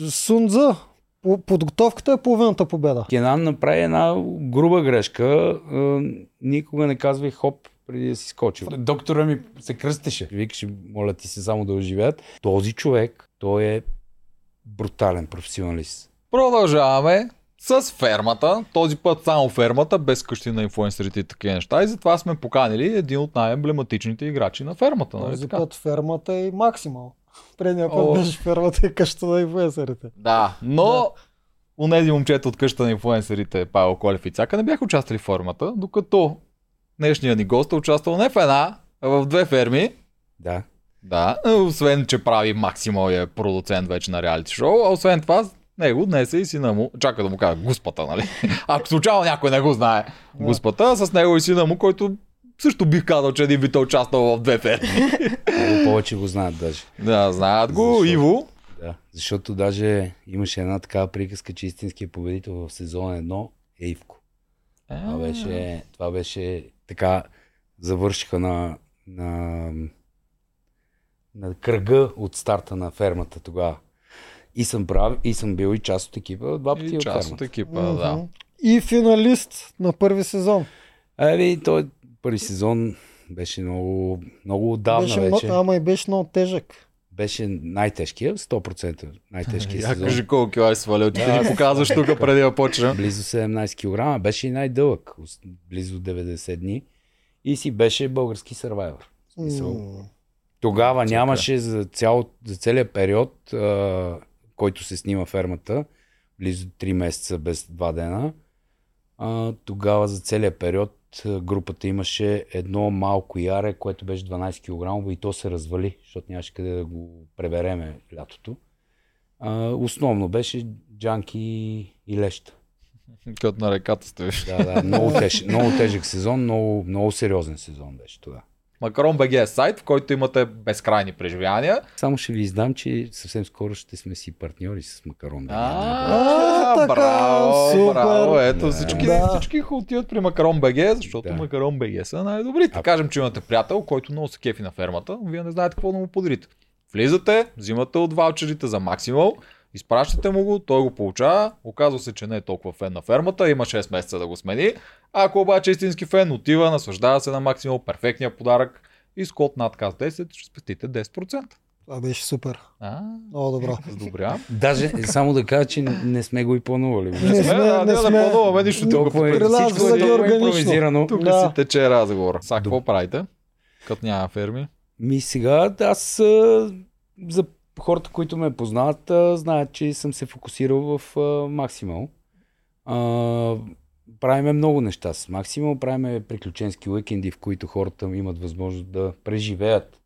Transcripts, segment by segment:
Сунза, по- подготовката е половината победа. Кенан направи една груба грешка. А, никога не казвай хоп преди да си скочил. Доктора ми се кръстеше. Викаше, моля ти се само да оживеят. Този човек, той е брутален професионалист. Продължаваме с фермата. Този път само фермата, без къщи на инфуенсерите и такива неща. И затова сме поканили един от най-емблематичните играчи на фермата. Нали Този така? път фермата и максимал. Предния път О. беше фермата и къщата на инфуенсерите. Да, но Да. унези момчета от къща на инфуенсерите, Павел Колев и Цака, не бяха участвали в формата, докато днешният ни гост е участвал не в една, а в две ферми. Да. Да, освен, че прави максимал и е продуцент вече на реалити шоу, а освен това, него днес е и сина му, чака да му кажа Господа, нали? Ако случайно някой не го знае. Господа, с него и сина му, който също бих казал, че един вид е участвал в две ферми. Много повече го знаят даже. да, знаят го, Защо? Иво. Да. Защото даже имаше една такава приказка, че истинският победител в сезон 1 е Ивко. Това беше, това беше така, завършиха на, на, на кръга от старта на фермата тогава. И съм, прав, и съм бил и част от екипа, два пъти И от част от екипа, да. И финалист на първи сезон. Ами, той първи сезон беше много, много отдавна беше вече. Ама и беше много тежък. Беше най-тежкия, 100% най-тежкия Я сезон. кажи колко кила си свалил, ти ни показваш тук преди да почнем. Близо 17 кг, беше и най-дълъг, близо 90 дни. И си беше български сървайвър. Тогава нямаше за, цял, за целият период, а, който се снима фермата, близо 3 месеца без 2 дена. А, тогава за целият период групата имаше едно малко яре, което беше 12 кг и то се развали, защото нямаше къде да го пребереме лятото. А, основно беше джанки и леща. Като на реката стоиш. Да, да, много, теж, много тежък сезон, много, много сериозен сезон беше това. Макарон БГ е сайт, в който имате безкрайни преживявания. Само ще ви издам, че съвсем скоро ще сме си партньори с Макарон. А, така, браво, браво. Ето всички, всички отиват при Макарон БГ, защото. Макарон БГ са най-добрите. А- Кажем, че имате приятел, който много се кефи на фермата, вие не знаете какво да му подарите. Влизате, взимате от ваучерите за максимал, изпращате му го, той го получава, оказва се, че не е толкова фен на фермата, има 6 месеца да го смени. Ако обаче истински фен, отива, наслаждава се на максимал, перфектния подарък и с код надказ 10 ще спестите 10%. Това беше супер. А, Много добро. добре. Даже само да кажа, че не сме го и планували. Не Не сме, не не сме. да плануваме нищо. Толкова е, всичко е органично. импровизирано. Тук Да. си тече разговор. Сега какво правите? Като няма ферми. Ми сега аз за хората, които ме познават, знаят, че съм се фокусирал в Максимал. Правиме много неща с Максимал, правиме приключенски уикенди, в които хората имат възможност да преживеят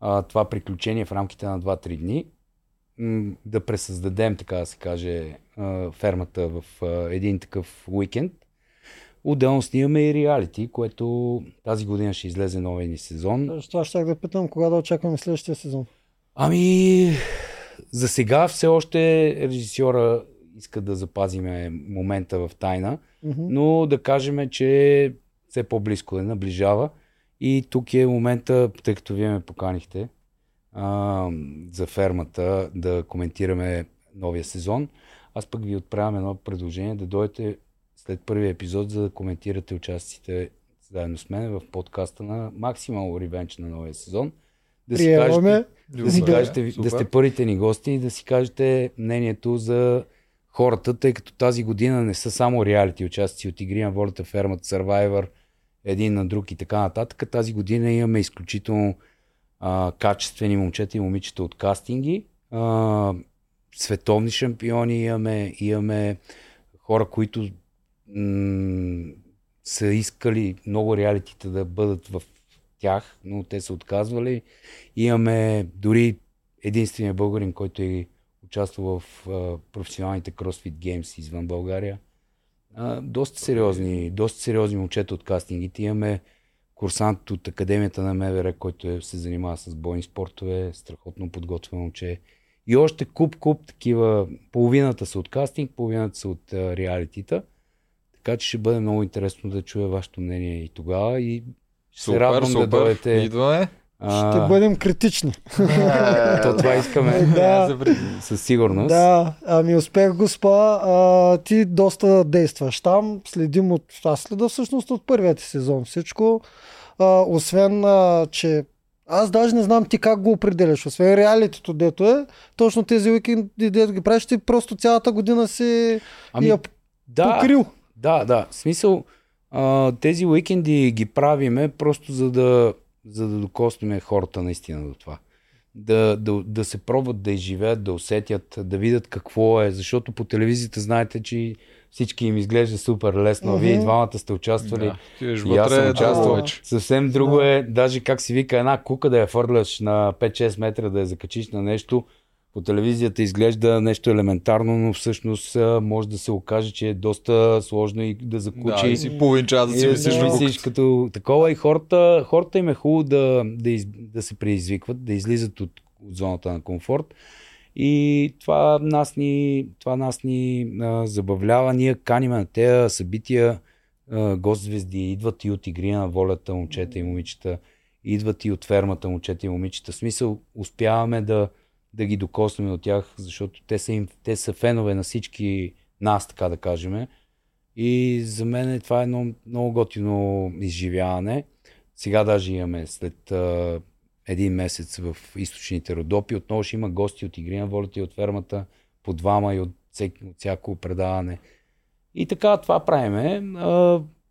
а, това приключение в рамките на 2-3 дни. Да пресъздадем, така да се каже, а, фермата в а, един такъв уикенд. Отделно снимаме и реалити, което тази година ще излезе новия ни сезон. Това ще да питам, кога да очакваме следващия сезон. Ами, за сега все още режисьора иска да запазиме момента в тайна, Мгм. но да кажем, че все по-близко е, наближава. И тук е момента, тъй като вие ме поканихте а, за фермата да коментираме новия сезон. Аз пък ви отправям едно предложение да дойдете след първия епизод, за да коментирате участите заедно с мен в подкаста на Maximal Revenge на новия сезон. Да си кажете, да си кажете, да сте първите ни гости и да си кажете мнението за хората, тъй като тази година не са само реалити участници от игри на волята, фермата, Survivor, един на друг и така нататък. Тази година имаме изключително а, качествени момчета и момичета от кастинги. А, световни шампиони имаме, имаме хора, които м- са искали много реалитите да бъдат в тях, но те са отказвали. Имаме дори единствения българин, който е участвал в професионалните CrossFit Games извън България. Доста сериозни, доста сериозни момчета от кастингите. Имаме курсант от Академията на МВР, който е, се занимава с бойни спортове, страхотно подготвен момче. И още куп-куп такива, половината са от кастинг, половината са от а, реалитита. Така че ще бъде много интересно да чуя вашето мнение и тогава. И ще се радвам да дойдете Идваме. Ще бъдем критични. То това искаме да, със сигурност. да, ами успех госпа. А, ти доста действаш там. Следим от... Аз следа всъщност от първият ти сезон всичко. А, освен, а, че аз даже не знам ти как го определяш. Освен реалитето, дето е, точно тези уикенди, дето ги правиш, ти просто цялата година си Ами, я да, покрил. Да, да. В смисъл, а, тези уикенди ги правиме просто за да, за да докоснем хората наистина до това. Да, да, да се пробват да изживеят, да усетят, да видят какво е. Защото по телевизията знаете, че всички им изглежда супер лесно. А Вие и двамата сте участвали. Да. И аз съм участвал. друго вече. Съвсем друго е, даже как си вика една кука да я фърляш на 5-6 метра, да я закачиш на нещо. По телевизията изглежда нещо елементарно, но всъщност може да се окаже, че е доста сложно и да закучи. Да, и си половин час да си да на висиш куката. като такова и хората, хората им е хубаво да, да, из, да се предизвикват, да излизат от, от зоната на комфорт. И това нас ни, това нас ни а, забавлява. Ние каним на тези събития а, гост-звезди. Идват и от игри на волята момчета и момичета. Идват и от фермата момчета и момичета. В смисъл, успяваме да, да ги докоснем от тях, защото те са, им, те са фенове на всички нас, така да кажем. И за мен това е едно много готино изживяване. Сега даже имаме след а, един месец в източните Родопи. Отново ще има гости от Игри на волята и от фермата, по двама и от, всеки, от всяко предаване. И така това правиме.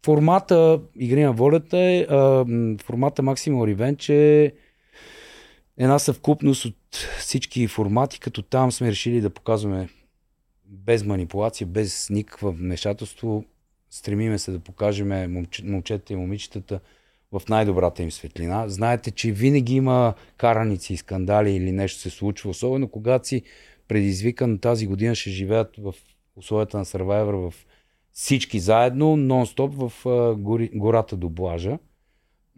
Формата Игри на волята е, а, формата Maximal Revenge е една съвкупност от всички формати, като там сме решили да показваме без манипулация, без никакво вмешателство. Стремиме се да покажем момче- момчетата и момичетата в най-добрата им светлина. Знаете, че винаги има караници и скандали или нещо се случва, особено когато си предизвикан тази година ще живеят в условията на Survivor в всички заедно, нон-стоп в а, гори, гората до Блажа,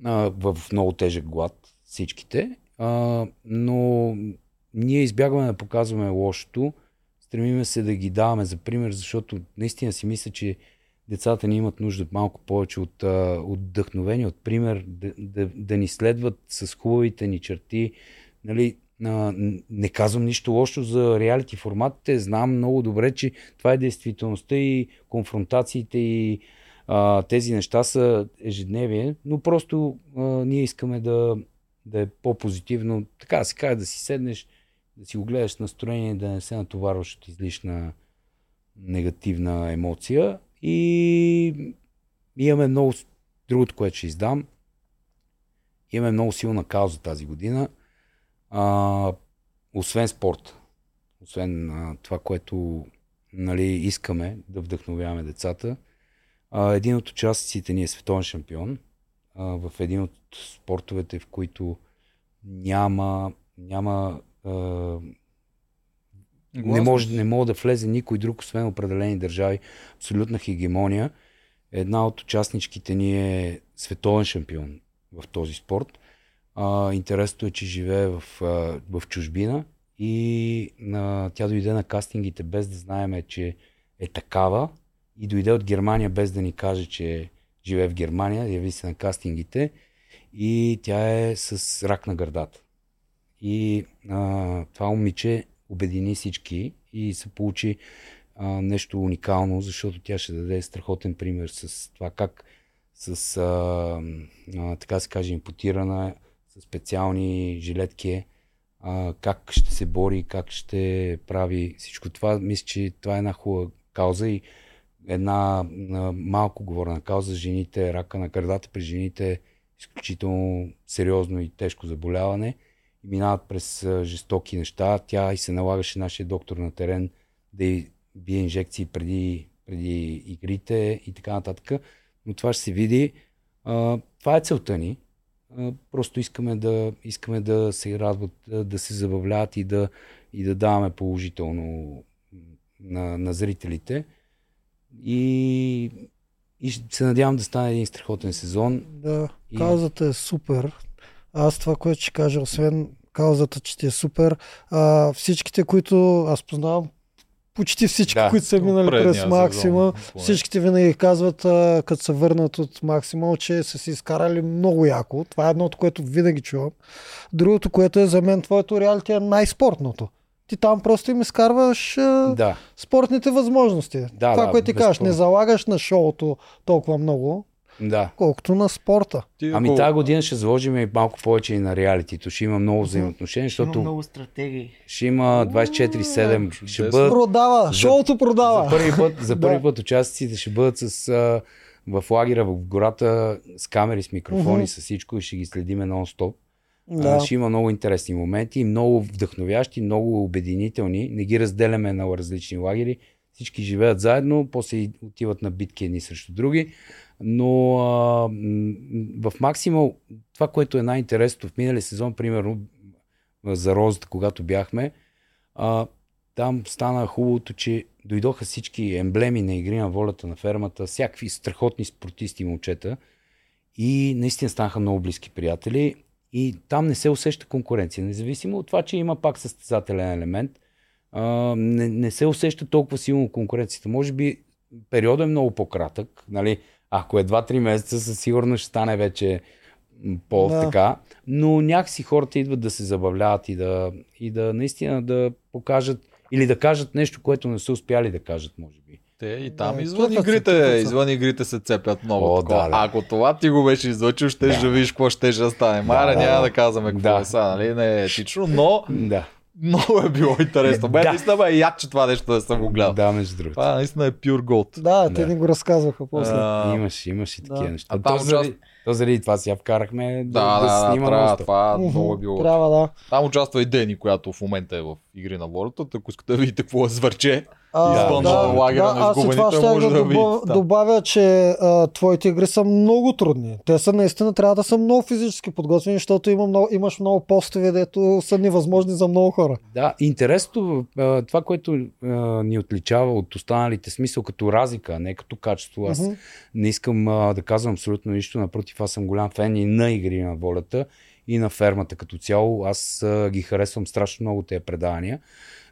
а, в много тежък глад всичките. А, но ние избягваме да показваме лошото, стремиме се да ги даваме за пример, защото наистина си мисля, че децата ни имат нужда малко повече от, от вдъхновение, от пример, да, да, да ни следват с хубавите ни черти. Нали, а, не казвам нищо лошо за реалити форматите, знам много добре, че това е действителността и конфронтациите и а, тези неща са ежедневие, но просто а, ние искаме да, да е по-позитивно, така да се каже, да си седнеш, да си го гледаш настроение, да не се натоварваш от излишна негативна емоция. И имаме много, другото, което ще издам, имаме много силна кауза тази година, а, освен спорт, освен а, това, което нали, искаме да вдъхновяваме децата. А, един от участниците ни е световен шампион а, в един от спортовете, в които няма, няма а, не може, не може да влезе никой друг, освен определени държави. Абсолютна хегемония. Една от участничките ни е световен шампион в този спорт. А, интересното е, че живее в, а, в чужбина и а, тя дойде на кастингите без да знаеме, че е такава и дойде от Германия без да ни каже, че живее в Германия, яви се на кастингите и тя е с рак на гърдата. И а, това момиче обедини всички и се получи а, нещо уникално, защото тя ще даде страхотен пример с това как с, а, а, така се каже, импутирана, с специални жилетки, а, как ще се бори, как ще прави всичко това. Мисля, че това е една хубава кауза и една малко говорена кауза. Жените, рака на гърдата при жените е изключително сериозно и тежко заболяване и минават през жестоки неща. Тя и се налагаше нашия доктор на терен да й бие инжекции преди, преди игрите и така нататък. Но това ще се види. Това е целта ни. Просто искаме да, искаме да се радват, да се забавляват и да, и да даваме положително на, на зрителите. И, и се надявам да стане един страхотен сезон. Да, И- каузата е супер. Аз това, което ще кажа, освен каузата, че ти е супер, а, всичките, които аз познавам почти всички, Да. които са минали през Максима, сезон, всичките винаги казват, а, като се върнат от Максимал, че са си изкарали много яко. Това е едното, което винаги чувам. Другото, което е за мен, твоето реалити е най-спортното. Ти там просто им изкарваш а, Да, спортните възможности. Да, Това, да, което ти кажеш, безспорно. не залагаш на шоуто толкова много, да. колкото на спорта. Ти Ами тази година ще заложим и малко повече и на реалитито. Ще има много взаимоотношения, Ще има защото много стратегии. ще има 24-7. Ще бъдат Продава, За- шоуто продава. За първи път, за първи път участниците ще бъдат с, а, в лагера в гората с камери, с микрофони, Мгм. с всичко и ще ги следиме нон-стоп. Да. Ще има много интересни моменти, много вдъхновящи, много обединителни. Не ги разделяме на различни лагери. Всички живеят заедно, после отиват на битки едни срещу други. Но а, в Максимал, това, което е най-интересното в миналия сезон, примерно за Розата, когато бяхме, а, там стана хубавото, че дойдоха всички емблеми на игри на волята на фермата, всякакви страхотни спортисти и момчета и наистина станаха много близки приятели и там не се усеща конкуренция. Независимо от това, че има пак състезателен елемент, а, не, не се усеща толкова силно конкуренцията. Може би периодът е много по-кратък. Нали? Ако е 2-3 месеца, със сигурност ще стане вече м, Да. по-така. Но някакси хората идват да се забавляват и да, и да наистина да покажат или да кажат нещо, което не са успяли да кажат, може би. Те и там Да, извън игрите, се. извън игрите се цепят много. О, такова. да, да. Ако това ти го беше излъчил, ще Да. да. видиш какво ще ще стане. Маре, да, няма да. да казваме какво Да. е сега, нали? Не е етично, но Да, много е било интересно. Мен Да. наистина ме е яд, че това нещо да съм го гледал. да, между другото. Това наистина е pure gold. Да, те Да. ни го разказваха после. А, Имаш, имаш и такива Да. неща. А то, там заради, участ- то заради това си я вкарахме да, Да, да, да, снима трябва, това много е било. Трябва да. Там участва и Дени, която в момента е в игри на волята. Ако искате да видите какво е звърче, А, Извън да, лагера да, на аз и това изгубените ще може да, да добавя, там. добавя, че а, твоите игри са много трудни. Те са наистина трябва да са много физически подготвени, защото има много, имаш много постове, дето са невъзможни за много хора. Да, интересно, а, това, което а, ни отличава от останалите, смисъл като разлика, не като качество. Аз Мгм. не искам а, да казвам абсолютно нищо, напротив, аз съм голям фен и на игри на волята и на фермата като цяло. Аз а, ги харесвам страшно много тези предавания.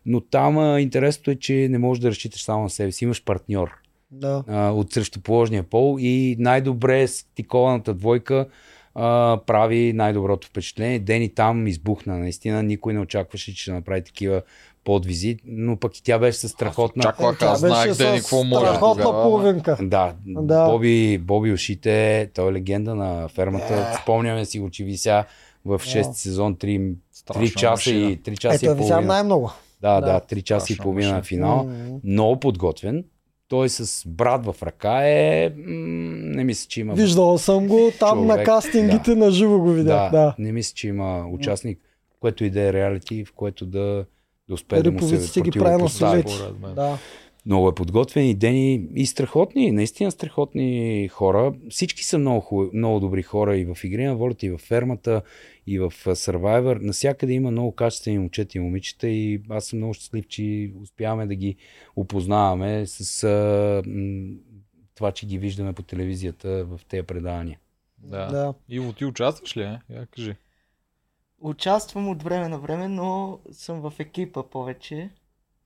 Но там а, интересното е, че не можеш да разчиташ само на себе си. Имаш партньор Да. а, от срещуположния пол и най-добре стикованата двойка а, прави най-доброто впечатление. Дени там избухна, наистина никой не очакваше, че ще направи такива подвизи, но пък и тя беше със страхотна... Очаквах, Е, тя аз знаех с какво може. Страхотна тогава. половинка. Да, Да. да. Боби, Боби Ушите, той е легенда на фермата. Да. Спомняме си го, че вися в 6 сезон 3, Страшна 3 часа машина. и 3 часа Ето, и половина. най-много. Да, Да. да, 3 часа и половина на машина. финал. М. Много подготвен. Той с брат в ръка е... Не мисля, че има... Виждал съм го там на Човек, кастингите на живо го видях. Да. не мисля, че има участник, което и да е реалити, в което да, да успее да му се ги прави на. Да. Много е подготвен и Дени и страхотни, наистина страхотни хора. Всички са много, хубави, много добри хора и в игри на волята, и в фермата, и в Survivor. Насякъде има много качествени момчета и момичета и аз съм много щастлив, че успяваме да ги опознаваме с а, м, това, че ги виждаме по телевизията в тези предавания. Да. Да. Иво, ти участваш ли? Е? Я кажи. Участвам от време на време, но съм в екипа повече.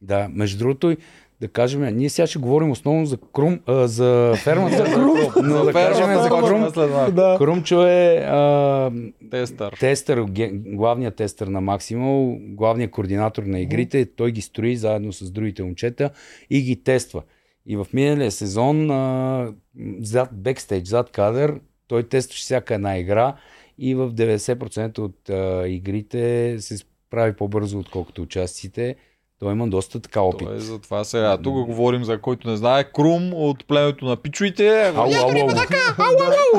Да, между другото, и да кажем, ние сега ще говорим основно за Крум, а, за фермата, но да кажем за Крум. Да. Крумчо е а, Тестър. тестър, главният тестър на Максимал, главният координатор на игрите. Той ги строи заедно с другите момчета и ги тества. И в миналия сезон, а, зад бекстейдж, зад кадър, той тестваше всяка една игра и в 90% от а, игрите се справи по-бързо, отколкото участниците. Той има доста така опит. Той е за това сега. Тук говорим за който не знае. Крум от племето на пичуите. Ау, ау, ау.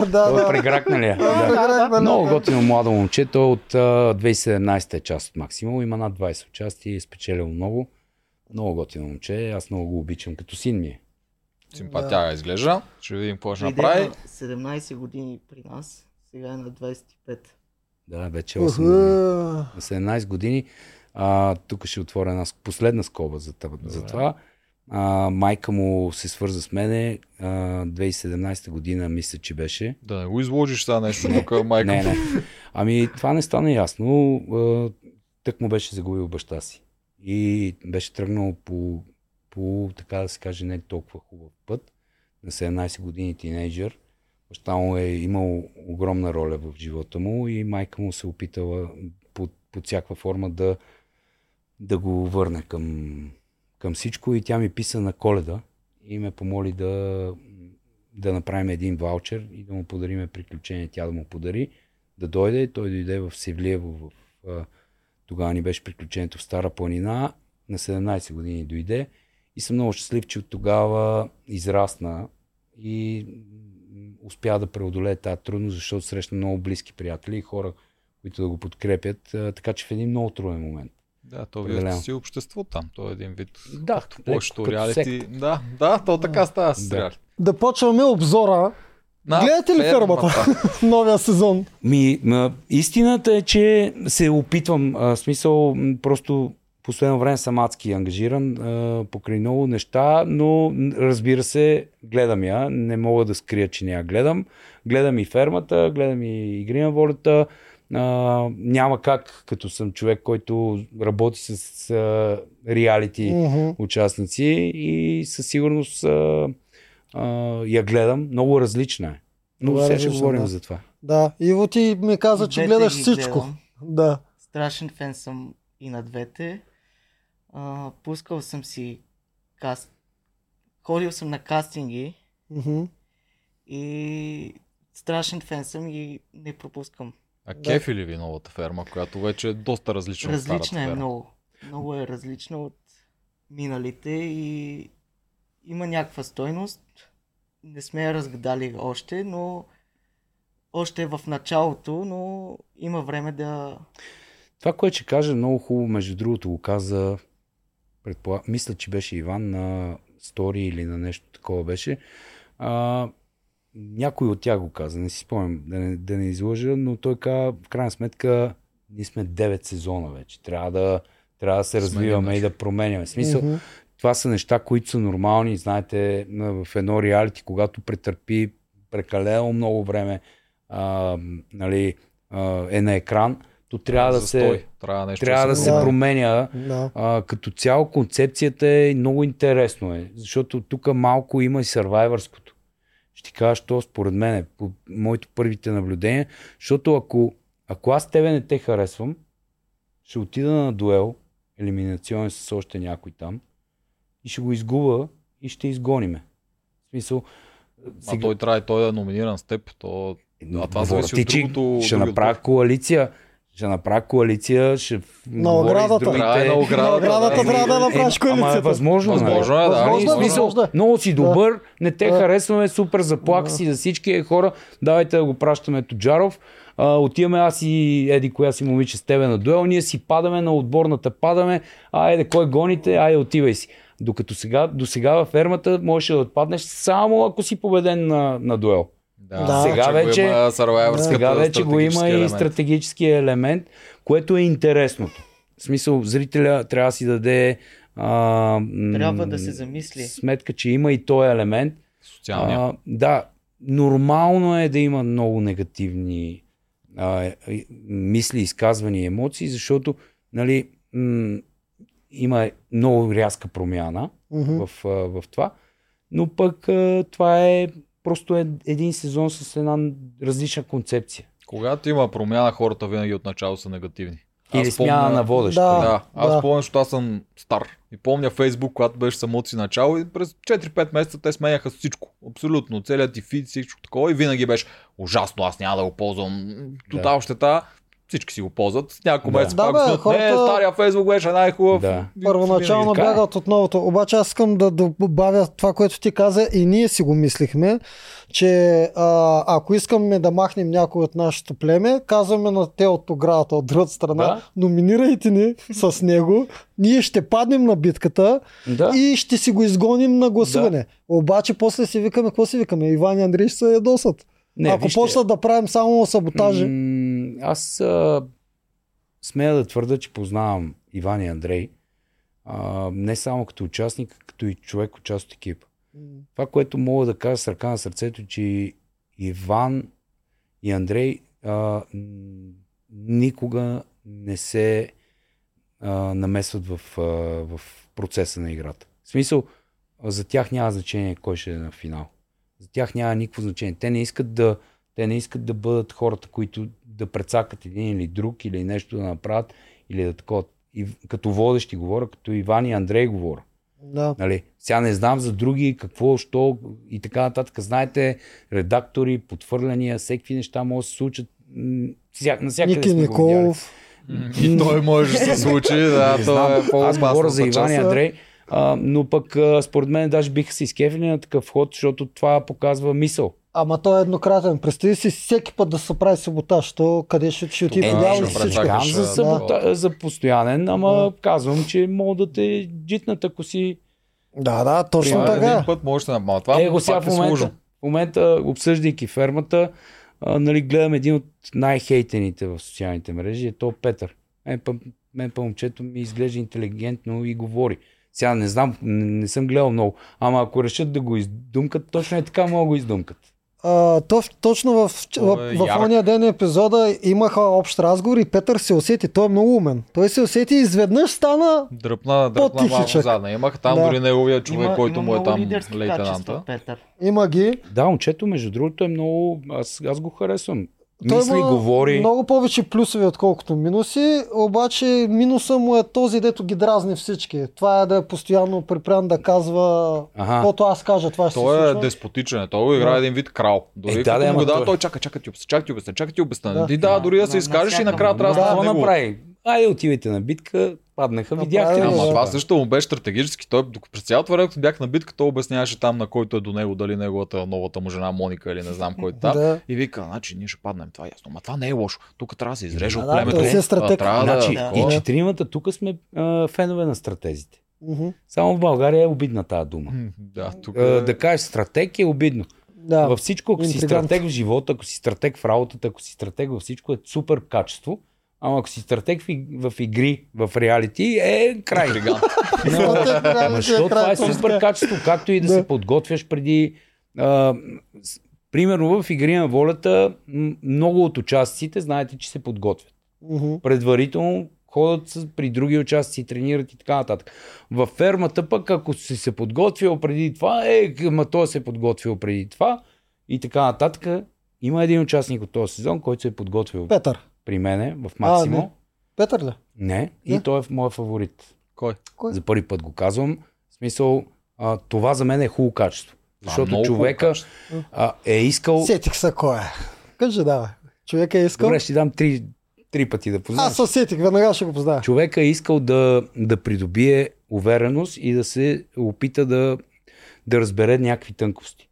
Да, Той е да. прегракналия. Да. Прегракна, Много да. готино младо момче. Той от а, 2017 е част от Максимал. Има над 20 участия и е спечелил много. Много готино момче. Аз много го обичам като син ми. е. Симпатяга изглежда. Ще видим какво ще направи. на 17 години при нас, сега е на 25. Да, вече 8 години. Уху. На 17 години. А, тук ще отворя една последна скоба за, това- за това. А, майка му се свърза с мене. А, 2017 година мисля, че беше. Да не го изложиш сега нещо тук, майка. Не, не. Ами това не стана ясно. А, Тък му беше загубил баща си. И беше тръгнал по по, така да се каже, не толкова хубав път. На 17 години тинейджър. Баща му е имал огромна роля в живота му и майка му се опитала под, под всякаква форма да, да го върне към, към всичко и тя ми писа на коледа и ме помоли да, да направим един ваучер и да му подариме приключение, тя да му подари, да дойде. Той дойде в Севлиево, в, тогава ни беше приключението в Стара планина, на 17 години дойде и съм много щастлив, че от тогава израсна и успя да преодолее тази трудност, защото срещна много близки приятели и хора, които да го подкрепят, така че в един много труден момент. Да, то вие сте си общество там. То е един вид. Да, повечето реалити. Да, да, то така става с да. да почваме обзора. На Гледате ли фермата? Новия сезон. Ми, ма, истината е, че се опитвам. А, смисъл, просто последно време съм адски ангажиран а, покрай много неща, но разбира се, гледам я. Не мога да скрия, че не я гледам. Гледам и фермата, гледам и игри на волята. А, няма как, като съм човек, който работи с а, реалити uh-huh. участници и със сигурност а, а, я гледам. Много различна е. Но сега ще говорим да. за това. Да, Иво ти ми каза, че гледаш всичко. Гледам. Да. Страшен фен съм и на двете. А, пускал съм си каст... Ходил съм на кастинги mm-hmm. и страшен фен съм и не пропускам. А да. кефи ли ви новата ферма, която вече е доста различна Различна от старата е много. Много е различна от миналите и има някаква стойност. Не сме я разгадали още, но още е в началото, но има време да... Това, което ще кажа много хубаво, между другото го каза, предполаг... мисля, че беше Иван на стори или на нещо такова беше. А, някой от тях го каза, не си спомням да не, да не излъжа, но той каза, в крайна сметка, ние сме 9 сезона вече. Трябва да, трябва да се развиваме и да променяме. В смисъл, mm-hmm. това са неща, които са нормални. Знаете, в едно реалити, когато претърпи прекалено много време, а, нали, а, е на екран, то трябва да, да се, трябва, нещо трябва да се да. променя. Да. А, като цяло концепцията е много интересно е, защото тук малко има и сървайвърското. Ще ти кажа, що според мен, по моите първите наблюдения, защото ако, ако аз тебе не те харесвам, ще отида на дуел, елиминационен с още някой там, и ще го изгуба и ще изгониме. В смисъл, сега... А той трябва и той да е номиниран с теб. То... А това зависи от другото. Ще направя коалиция ще направя коалиция, ще на оградата. Другите... на оградата. трябва да направиш коалицията. Ама е възможно. Възможно е, да. Възможно, е, смисъл, възможно. много си добър, не те да. харесваме, супер заплаха си за всички е хора. Давайте да го пращаме Тоджаров. А, отиваме аз и Еди, коя си момиче с тебе на дуел, ние си падаме на отборната, падаме, айде кой гоните, айде отивай си. Докато сега, до сега във фермата можеш да отпаднеш само ако си победен на, на дуел. Да, да. Сега вече, го сега вече го има и стратегически елемент, което е интересното. В смисъл, зрителя трябва да си даде а, трябва да се замисли. Сметка, че има и този елемент. Социалния. А, да, нормално е да има много негативни а, мисли, изказвания и емоции, защото нали, м- има много рязка промяна mm-hmm. в, в това, но пък а, това е просто е един сезон с една различна концепция. Когато има промяна, хората винаги отначало са негативни. Или аз смяна помня... на водещ. Да, да, аз да. помня, защото аз съм стар. И помня Фейсбук, когато беше самото си начало и през 4-5 месеца те сменяха всичко. Абсолютно. Целият ти фид, всичко такова и винаги беше ужасно, аз няма да го ползвам. Тотал да. щета всички си го ползват. С няколко да. месеца да, пак бе, хората... не, стария Фейсбук беше най-хубав. Да. Първоначално бягат от новото. Обаче аз искам да добавя това, което ти каза и ние си го мислихме, че а, ако искаме да махнем някой от нашето племе, казваме на те от оградата, от другата страна, да? номинирайте ни с него, ние ще паднем на битката да. и ще си го изгоним на гласуване. Да. Обаче после си викаме, какво си викаме? Иван и Андрей ще се ядосат. Не, Ако вижте, почнат да правим само саботажи. М- аз а, смея да твърда, че познавам Иван и Андрей. А, не само като участник, като и човек от част от екипа. Това, което мога да кажа с ръка на сърцето, че Иван и Андрей а, никога не се а, намесват в, а, в процеса на играта. В смисъл, за тях няма значение кой ще е на финал. За тях няма никакво значение. Те не искат да, те не искат да бъдат хората, които да прецакат един или друг, или нещо да направят, или да такова. И като водещи говоря, като Иван и Андрей говоря. Да. Нали? Сега не знам за други, какво, що и така нататък. Знаете, редактори, подхвърляния, всеки неща могат да се случат. Вся, навсякъде Ники сме го видяли. Николов. И той може да се случи, да, Не то знам. е Аз по-опасно. говоря за Иван и Андрей, а, но пък а, според мен даже биха се изкефили на такъв ход, защото това показва мисъл. Ама той е еднократен. Представи си всеки път да се прави саботаж. То къде ще, ще отиде? Е, да, всичко. за, да. сабота, за постоянен, ама Да. казвам, че могат да те джитнат, ако си... Да, да, точно Това така. един път може да направи. Това Е, го сега в е момента, в момента, обсъждайки фермата, а, нали, гледам един от най-хейтените в социалните мрежи, е то Петър. Мен, па, мен па момчето ми изглежда интелигентно и говори. Сега не знам, не, не съм гледал много, ама ако решат да го издумкат, точно е така могат да го издумкат. А, то, точно в, в, е в, ония ден епизода имаха общ разговор и Петър се усети. Той е много умен. Той се усети и изведнъж стана Дръпна, дръпна малко задна. Имах там Да. дори неговия човек, Има, който има му е там лейтенанта. качества, Петър. има ги. Да, момчето, между другото, е много... Аз, аз го харесвам. Той Мисли, има говори. много повече плюсове, отколкото минуси, обаче минуса му е този, дето ги дразни всички. Това е да е постоянно припрян да казва, каквото аз кажа, това ще се Той е случва. деспотичен, той го играе Да. един вид крал. Дори Е, да, да, му дава, той- той чака, чака ти обясня, чака ти обясня, чака ти обясня. Да. Ти да, дори да се На- изкажеш и накрая трябва да Да, него. направи? Айде отивайте на битка, паднаха, видяхте. да. Ама Да. това също му беше стратегически. Той докато през цялото време, като бях на битка, той обясняваше там на който е до него, дали неговата новата му жена Моника или не знам кой е там. Да. И вика, значи ние ще паднем, това е ясно. Ма това не е лошо. Тук трябва да се изреже Да, от да, племето. той си е стратег. Трябва Значи, да, Да. и четиримата тук сме а, фенове на стратезите. Мгм. Само в България е обидна тази дума. Да, тук А, да кажеш стратег е обидно. Да. Във всичко, ако си интригант. стратег в живота, ако си стратег в работата, ако си стратег във всичко е супер качество. Ама ако си стратег в, в игри, в реалити, е край. Е защото това е супер качество, както и да, Да. се подготвяш преди. А, с- примерно в Игри на волята, много от участниците знаете, че се подготвят. Мгм. Предварително ходят с, при други участници, тренират и така нататък. Във фермата пък, ако си се подготвил преди това, е, ма той се е подготвил преди това и така нататък. Има един участник от този сезон, който се е подготвил Петър. При мене в Максимо. не. Петър ли? не. И Не. той е моят фаворит. Кой? Кой? За първи път го казвам. В смисъл, а, това за мен е хубаво качество. Защото хубаво човека качество. а, е искал... Сетих се кой е. Кажи давай. Човек е искал. Добре, ще ти дам три, три пъти да познаваш. Аз се сетих, веднага ще го познаваш. Човека е искал да, да придобие увереност и да се опита да, да разбере някакви тънкости.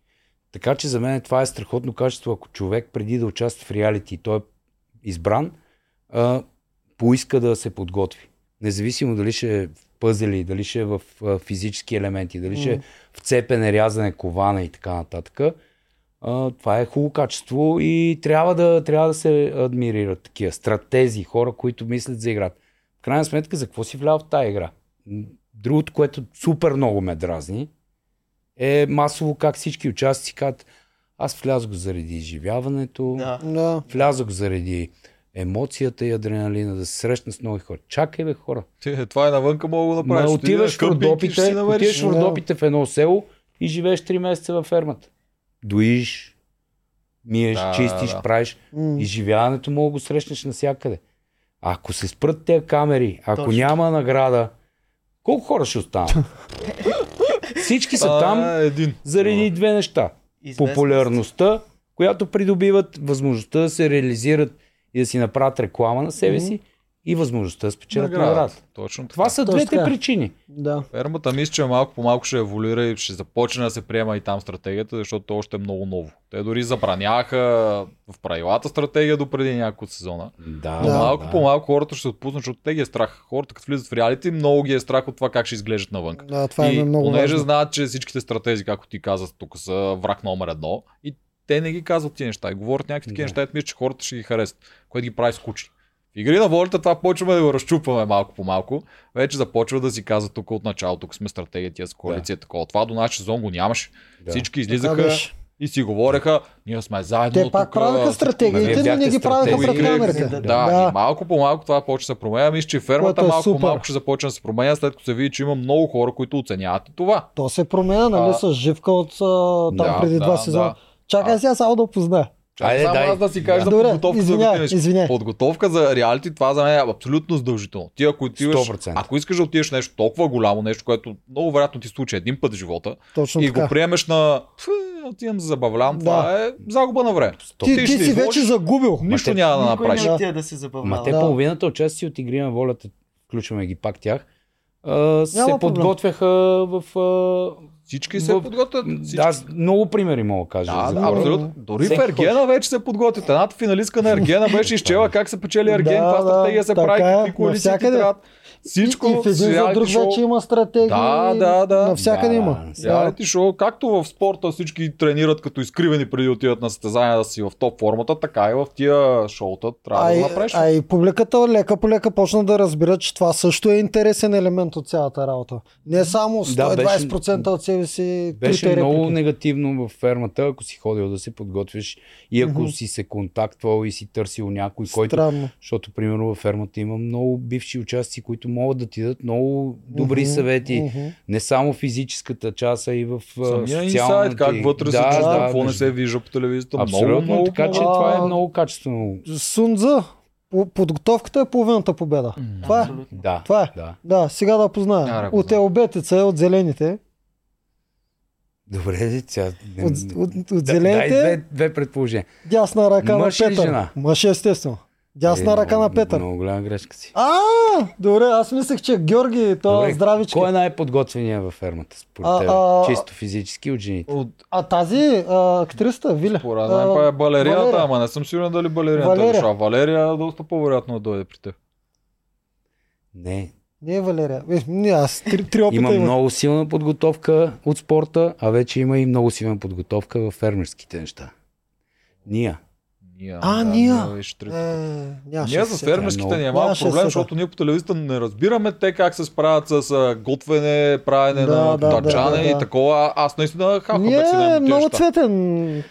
Така че за мен това е страхотно качество, ако човек преди да участва в реалити той е избран, а, поиска да се подготви. Независимо дали ще е в пъзели, дали ще е в а, физически елементи, дали ще е в цепене, рязане, коване и така нататък. А, това е хубаво качество и трябва да, трябва да се адмирират такива стратези, хора, които мислят за играта. В крайна сметка, за какво си влял в тази игра? Другото, което супер много ме дразни, е масово как всички участници казват, аз влязох заради изживяването, Да. Да. влязох заради емоцията и адреналина, да се срещна с нови хора. Чакай бе хора. Ти, това е навънка мога да Ма, направиш. отиваш в ще Родопите, отиваш в Да. Родопите в едно село и живееш 3 месеца във фермата. Доиш, миеш, Да, чистиш, да. правиш. М. Изживяването мога да го срещнеш навсякъде. Ако се спрат тези камери, ако Точно. няма награда, колко хора ще останат? Всички са Това там е един. заради две неща. Известност. Популярността, която придобиват, възможността да се реализират и да си направят реклама на себе си и възможността да спечелят Награда. награда. Точно така. Това са Точно двете така. причини. Да. Фермата мисля, че малко по малко ще еволюира и ще започне да се приема и там стратегията, защото то още е много ново. Те дори забраняха в правилата стратегия до преди няколко сезона. Да, Но Да. малко да. по малко хората ще се отпуснат, защото те ги е страх. Хората като влизат в реалити, много ги е страх от това как ще изглеждат навън. да, това е и много понеже важно. знаят, че всичките стратези, както ти каза, тук са враг номер едно и те не ги казват тия неща и говорят някакви такива Да. неща, и мисля, че хората ще ги харесат, което ги прави скучни. В игри на волята това почваме да го разчупваме малко по малко. Вече започва да си казва тук от начало, тук сме стратегия, тия с коалиция, такова. Това до нашия сезон го нямаше. Да. Всички излизаха. И си говореха, ние сме заедно. Те пак тук, правиха всичко стратегиите, ме- но не ги стратеги. пред камерите. Да, Да. и малко по малко това почва да се променя. Мисля, че фермата е малко по малко ще започне да се променя, след като се види, че има много хора, които оценяват и това. То се променя, нали, А, с живка от там да, преди да, два сезона. да. Чакай А. сега само да позная. Айде, само дай. аз да си кажа за Добре, подготовка за извиняй, отидеш. извиняй. Подготовка за реалити, това за мен е абсолютно задължително. Ти ако отиваш, 100%. ако искаш да отидеш нещо толкова голямо, нещо, което много вероятно ти случи един път в живота Точно и така. го приемеш на «Фу, отивам да забавлявам, Да. това е загуба на време. Ти, Ти ти си изложиш- вече загубил. Нищо те- няма да Никой направиш. не Да. да се Ма забавлява. те Да. половината участници от Игри на волята, включваме ги пак тях, а, се подготвяха в... А, Всички се В- подготвят. Всички. с- много примери мога да кажа. Да, да, абсолютно. Дори в Ергена вече се подготвят. Едната финалистка на Ергена беше изчела как се печели Ерген, каква да, стратегия се прави, какви коалиции ти навсякъде. трябват. Всичко и, и в един за друг шоу. вече има стратегии. Да, да, да. Навсякъде Да, има. Да. Реалити шоу, както в спорта всички тренират като изкривени преди да отидат на състезания да си в топ формата, така и в тия шоута трябва А, да го направиш. а и публиката лека по лека почна да разбира, че това също е интересен елемент от цялата работа. Не само Да, беше- 120% от себе си Беше трите много реплики. негативно в фермата, ако си ходил да се подготвиш и ако Мгм. си се контактвал и си търсил някой, който... Странно. Защото, примерно, във фермата има много бивши участници, които могат да ти дадат много добри Мгм, съвети. мгм. Не само физическата част, а и в а, Самия социалната. инсайт, как вътре се да, чувства, да, какво не се вижда по телевизията. Абсолютно, много, много, така че много. това е А, много качествено. Сунза. По- Подготовката е половината победа. Това е. Да, Това е. да. Да, сега да познаем. Аре, От елбетица, от зелените. Добре, сега... От, от, от Да, зелените, дай две, две предположения. дясна ръка Мъж на Петър. жена? Мъж естествено. Дясна Е, ръка на Петър. Много голяма грешка си. А, добре, аз мислех, че Георги, то Добре, здравички. Кой е най-подготвения във фермата според А, теб? а, Чисто физически от жените. От А тази а, актрисата, Виля. Според мен е балерината, Валерия. ама не съм сигурен дали балерината Валерия. е дошла. Валерия доста по-вероятно да дойде при теб. Не. Не е Валерия. Е, не, аз три, три опита Има имам. много силна подготовка от спорта, а вече има и много силна подготовка в фермерските неща. Ния. Ния, А, да, Ния. беше трета. Е, нямаше Ние да за фермерските ни е малко проблем, защото ние по телевизията не разбираме те как се справят с готвене, правене Да, на да, тачане да, да, и да. такова. Аз наистина хахам Ние си е на много цветен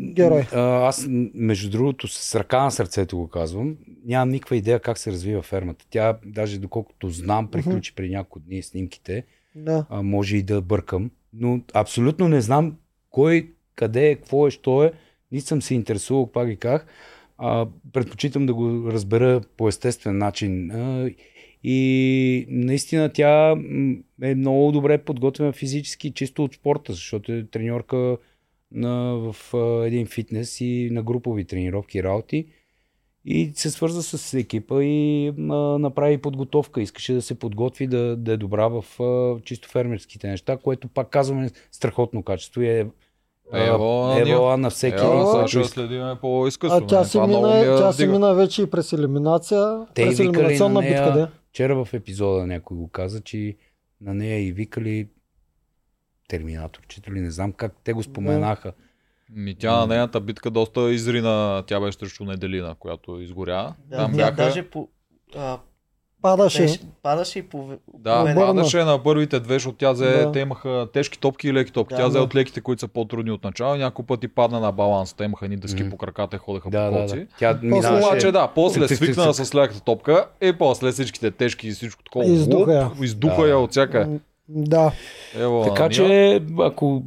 герой. А, Аз, между другото, с ръка на сърцето го казвам, нямам никаква идея как се развива фермата. Тя, даже доколкото знам, приключи при няколко дни снимките, Да. а, може и да бъркам, но абсолютно не знам кой, къде е, какво е, що е. Не съм се интересувал, пак ги казах. А, предпочитам да го разбера по естествен начин. А, и наистина тя е много добре подготвена физически, чисто от спорта, защото е треньорка на, в а, един фитнес и на групови тренировки и работи. И се свърза с екипа и а, направи подготовка. Искаше да се подготви да, да е добра в а, чисто фермерските неща, което пак казваме страхотно качество и е Ево, а, ние- евала на всеки. Ева, Ева, който ще следиме по-изкъсно. А тя си, мина, тя си мина вече и през елиминация. Те през елиминационна на нея- битка, да. Вчера в епизода някой го каза, че на нея и викали Терминатор, чето ли не знам как те го споменаха. Ми, тя на нейната битка доста изрина. Тя беше срещу Неделина, която изгоря. Да, Там тя бяха... даже по, а, Падаше. беше, падаше и по... Да, Обърна. падаше на първите две, защото тя взе, Да. те имаха тежки топки и леки топки. Да, тя взе да. от леките, които са по-трудни от начало няколко пъти падна на баланс. Те имаха ни дъски Мгм. по краката и ходеха Да, по да, колци. да. Тя После минаваше... Обаче да, после свикна с леката топка и после всичките тежки и всичко такова. Издуха я. Издуха Да. я от всяка. Да. Ево, Така Ния. че, ако,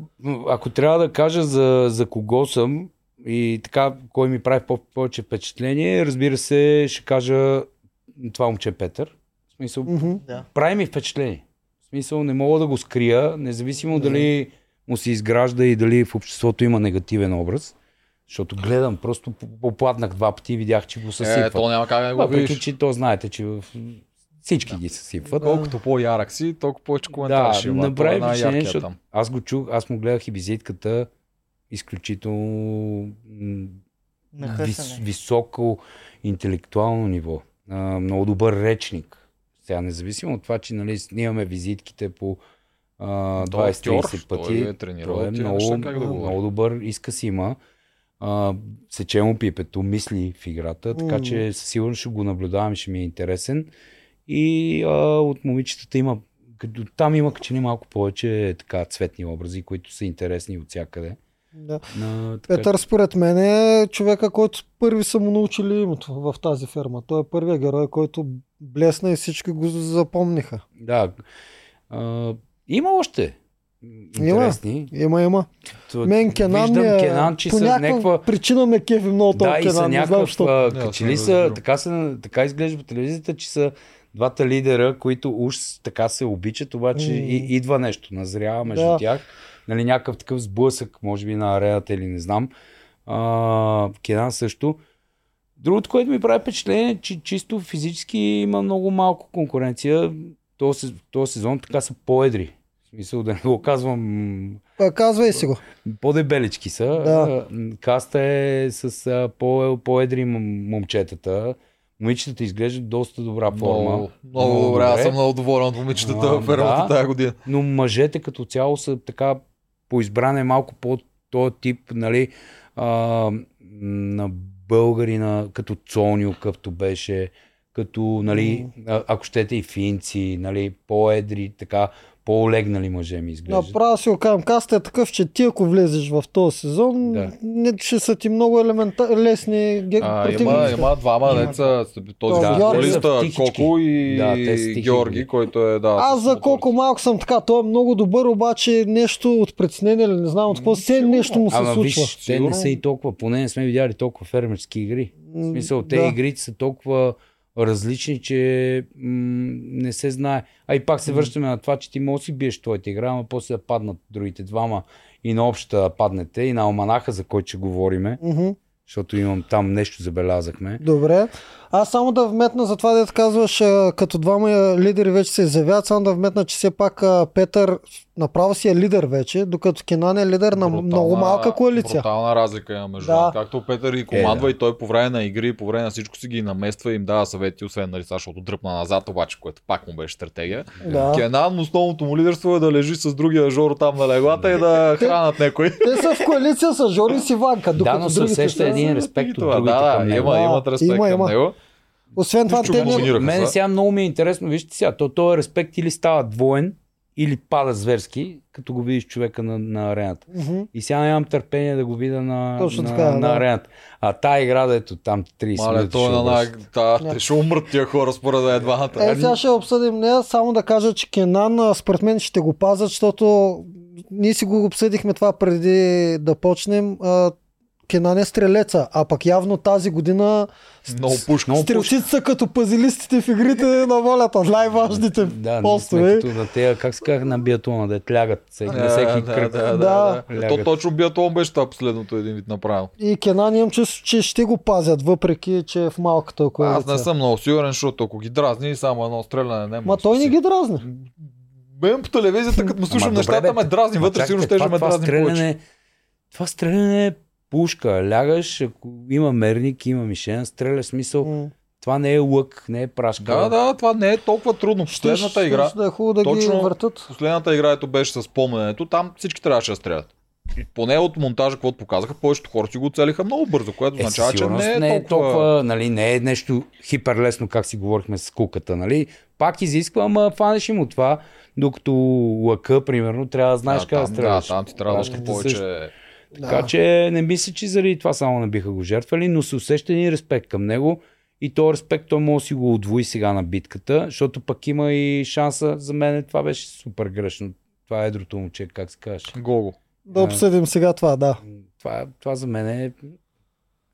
ако трябва да кажа за, за кого съм и така, кой ми прави по- повече впечатление, разбира се, ще кажа това момче Петър. В смисъл. Да. прави ми впечатление. В смисъл, не мога да го скрия, независимо дали му се изгражда и дали в обществото има негативен образ. Защото гледам, просто попладнах два пъти и видях, че го Е, съсипват. то няма как да го Въпреки, че то знаете, че в... всички ги съсипват. Колкото по-ярък си, толкова повече коментари Да, ще има. направи е впечатление, защото там. аз го чух, аз му гледах и визитката изключително вис, високо интелектуално ниво. А, много добър речник. Сега, независимо от това, че нали, снимаме визитките по а, Той е 20-30 актьор, пъти, той е тренирал той е много, неща, да много добър, иска си има. А, сече му пипето, мисли в играта, така че със сигурност ще го наблюдавам и ще ми е интересен. И а, от момичетата има, като там има като че ли малко повече така цветни образи, които са интересни от всякъде. Да. На, така, Петър според мен е човека, който първи са му научили името в тази ферма. Той е първият герой, който блесна и всички го запомниха. Да. А, има още интересни. Има, има. Т- Мен Кенан Виждам ми е, Кенан, че по някаква някаква... причина ме кефи много този Да, и са Кенан. Знам, някакъв... а, че ли са... Така, са, така изглежда по телевизията, че са двата лидера, които уж така се обичат, обаче М. и, идва нещо, назрява между Да. тях. Нали, някакъв такъв сблъсък, може би на арената или не знам. А, Кенан също. Другото, което ми прави впечатление, е, че чисто физически има много малко конкуренция. Този, се- този сезон така са по-едри. В смисъл да не го казвам А, Казвай си го. по-дебелички са. Да. Каста е с по-едри момчетата. Момичетата изглеждат доста добра форма. Много, много добре, аз съм много доволен от момичетата А, в фермата да. тази година. Но мъжете като цяло са така поизбране малко по този тип, нали, а, на българина, като Цонио, какъвто беше, като, нали, ако щете и финци, нали, по-едри, така, по-олегнали мъже ми изглеждат. Направо си го казвам, каста е такъв, че ти ако влезеш в този сезон, Да. не, ще са ти много елемента... лесни ге... А, има, има двама Има. деца, този Да, тихички. Коко и Да. Георги, който е, да. Аз за колко малко съм така, той е много добър, обаче нещо от притеснение или не знам от какво, все нещо му се Ама случва. виж, те не са и толкова, поне не сме видяли толкова фермерски игри. В смисъл, те да. игрите са толкова различни, че м- не се знае. А и пак се връщаме на това, че ти можеш да си биеш твоята игра, ама после да паднат другите двама и на общата да паднете, и на Алманаха, за който ще говориме, Мгм. Защото имам там нещо забелязахме. Добре. Аз само да вметна за това, дето казваш, като двама лидери вече се изявяват, само да вметна, че все пак Петър направо си е лидер вече, докато Кенан е лидер на Брутална- много малка коалиция. Брутална разлика има между Да. да. Както Петър и командва Е, да. и той по време на игри, по време на всичко си ги намества и им дава съвети, освен нали, защото дръпна назад, обаче, което пак му беше стратегия. Да. Кенан, основното му лидерство е да лежи с другия Жоро там на леглата и да хранат някой. Те са в коалиция с Жори и Сиванка. Да, но се другите усеща един респект от другите да, към да, него. има, Да, имат респект има, към има. него. Освен това, те не... са. сега много ми е интересно, вижте сега, то, този респект или става двоен, или пада зверски, като го видиш човека на, на арената. Мгм. И сега нямам търпение да го видя на, Точно на, така, на да. арената. А тая игра, да ето там 30 Мале, минути. той ще на обръща. Да, те ще умрат тия хора според мен двамата. Е, сега ще обсъдим нея, само да кажа, че Кенан според мен ще го пазят, защото ние си го обсъдихме това преди да почнем. Кенан е стрелеца, а пък явно тази година Много пушка. Много стрелците са като пазилистите в игрите на волята, най-важните Да, постове. като на тея, как се казах на биатлона, да лягат всеки, на Да, всеки да, кръг. да, да, Да. да. То точно биатлон беше това последното един вид направено. И Кенан имам чувство, че ще го пазят, въпреки че е в малката коалиция. Аз не съм много сигурен, защото ако ги дразни, само едно стреляне не Ма той да не ги дразни. Бем по телевизията, като му слушам Ама нещата, ме дразни вътре, сигурно ще ме дразни това стреляне е пушка. Лягаш, ако има мерник, има мишен, стреля смисъл. М. Това не е лък, не е прашка. Да, да, това не е толкова трудно. Последната игра, Да е хубаво да ги точно- въртат. последната игра, ето беше с спомненето, там всички трябваше да стрелят. И поне от монтажа, каквото показаха, повечето хора си го оцелиха много бързо, което Е, означава, че не е, не е толкова... толкова, нали, не е нещо хиперлесно, как си говорихме с куката, нали? Пак изисква, ама фанеш му това, докато лъка, примерно, трябва да знаеш да, как да там, стреляш. Да, там ти трябва да повече... също. Така че не мисля, че заради това само не биха го жертвали, но се усеща един респект към него и то респект той може да си го отвои сега на битката, защото пък има и шанса, за мен това беше супер грешно. Това е едрото момче, как се каже. Гого. Да обсъдим сега това, да. Това, това за мен е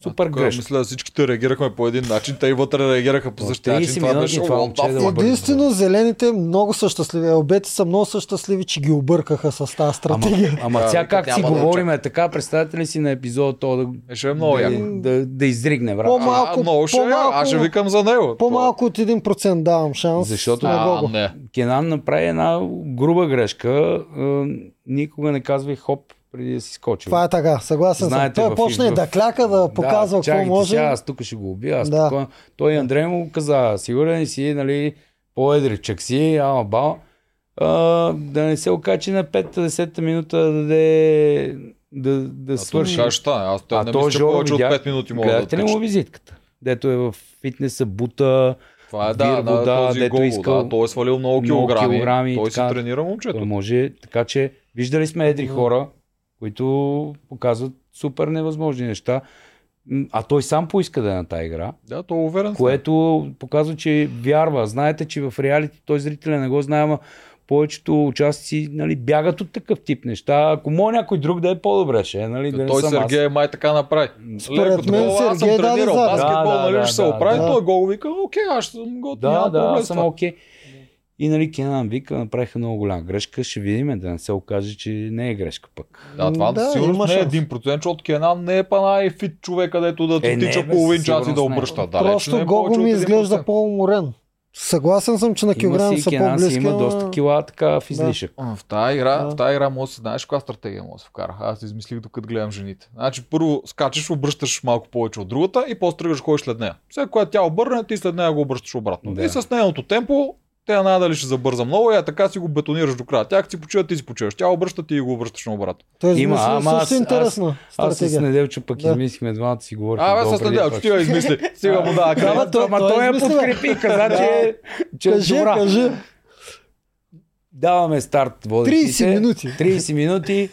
супер грешно. Мисля, всичките реагирахме по един начин, те и вътре реагираха по същия начин. 30 Това беше това момче да. Единствено зелените много са щастливи. Елбети са много са щастливи, че ги объркаха с тази Ама, стратегия. ама Да, сега викат, как си да говорим е така, представете ли си на епизода то да, Беше много да, яко. да, да изригне врата. По-малко- А, много ще е, по-малко- аз ще викам за него. По-малко от 1% давам шанс. Защото- А, не. Кенан направи една груба грешка. Е, никога не казвай хоп преди да си скочил. Това е така, съгласен съм. Знаете, Той в почна и избор- да кляка, да показва какво чакайте може. Сега, аз тук ще го убия. Аз Да. да. Той и Андрей му каза, сигурен си, нали, по-едричък си, ама бал. А, да не се окачи на 5-10 минута да даде да, да А свърши. Как ще? Аз А те не мисля, повече от видя- 5 минути мога да Гледате ли му визитката? Дето е в фитнеса, бута, Това е да, Вирго, да, да, този дето гол, искал да, той е свалил много много килограми. килограми той си така. тренира момчето. той може. Така че, виждали сме едри хора, които показват супер невъзможни неща. А той сам поиска да е на тази игра, Да, то е уверен. което показва, че вярва. Знаете, че в реалити той зрителя не го знае, ама повечето участници нали, бягат от такъв тип неща. Ако може някой друг да е по-добре, ще е, нали, да не той съм аз. Сергей май така направи. Според Леко мен такова, аз съм Сергей тренирал заден. баскетбол, Да, да, нали, да, ще се да, оправи. да. Той гол вика, окей, аз съм готов. Да, да, проблем аз с съм окей. И нали Кенан вика, направиха много голяма грешка. Ще видим, да не се окаже, че не е грешка пък. Да, това Да, да, сигурно не е шанс. 1%, защото Кенан не е па най-фит човек, където да Е, не, тича бе, половин час и да сигурност не. обръща. Далеч не Просто е Гого ми изглежда 1%. по-уморен. Съгласен съм, че на си са Кенан си по-близки. има ама- доста кила така в излишък. А, В тази игра, Да. в тази игра може да си знаеш каква стратегия може да се вкара. Аз измислих докато гледам жените. Значи първо скачаш, обръщаш малко повече от другата и после тръгваш ходиш след нея. След което тя обърне, ти след нея го обръщаш обратно. Да. И с нейното темпо, тя няма дали ще забърза много и а така си го бетонираш до края. Тя като си почива, ти си почиваш. Тя обръща, ти го обръщаш наобратно. Той Има, измисля ама аз- също аз- интересна Аз с стратегия. Неделчо пък Да. измислихме двамата си говорихме. А, бе, долу с че ти я измисли. Сега му дава Да, той- Ама той я подкрепи, каза, че, че е Кажи, добра. кажи. Даваме старт 30 водещите. минути. 30 минути.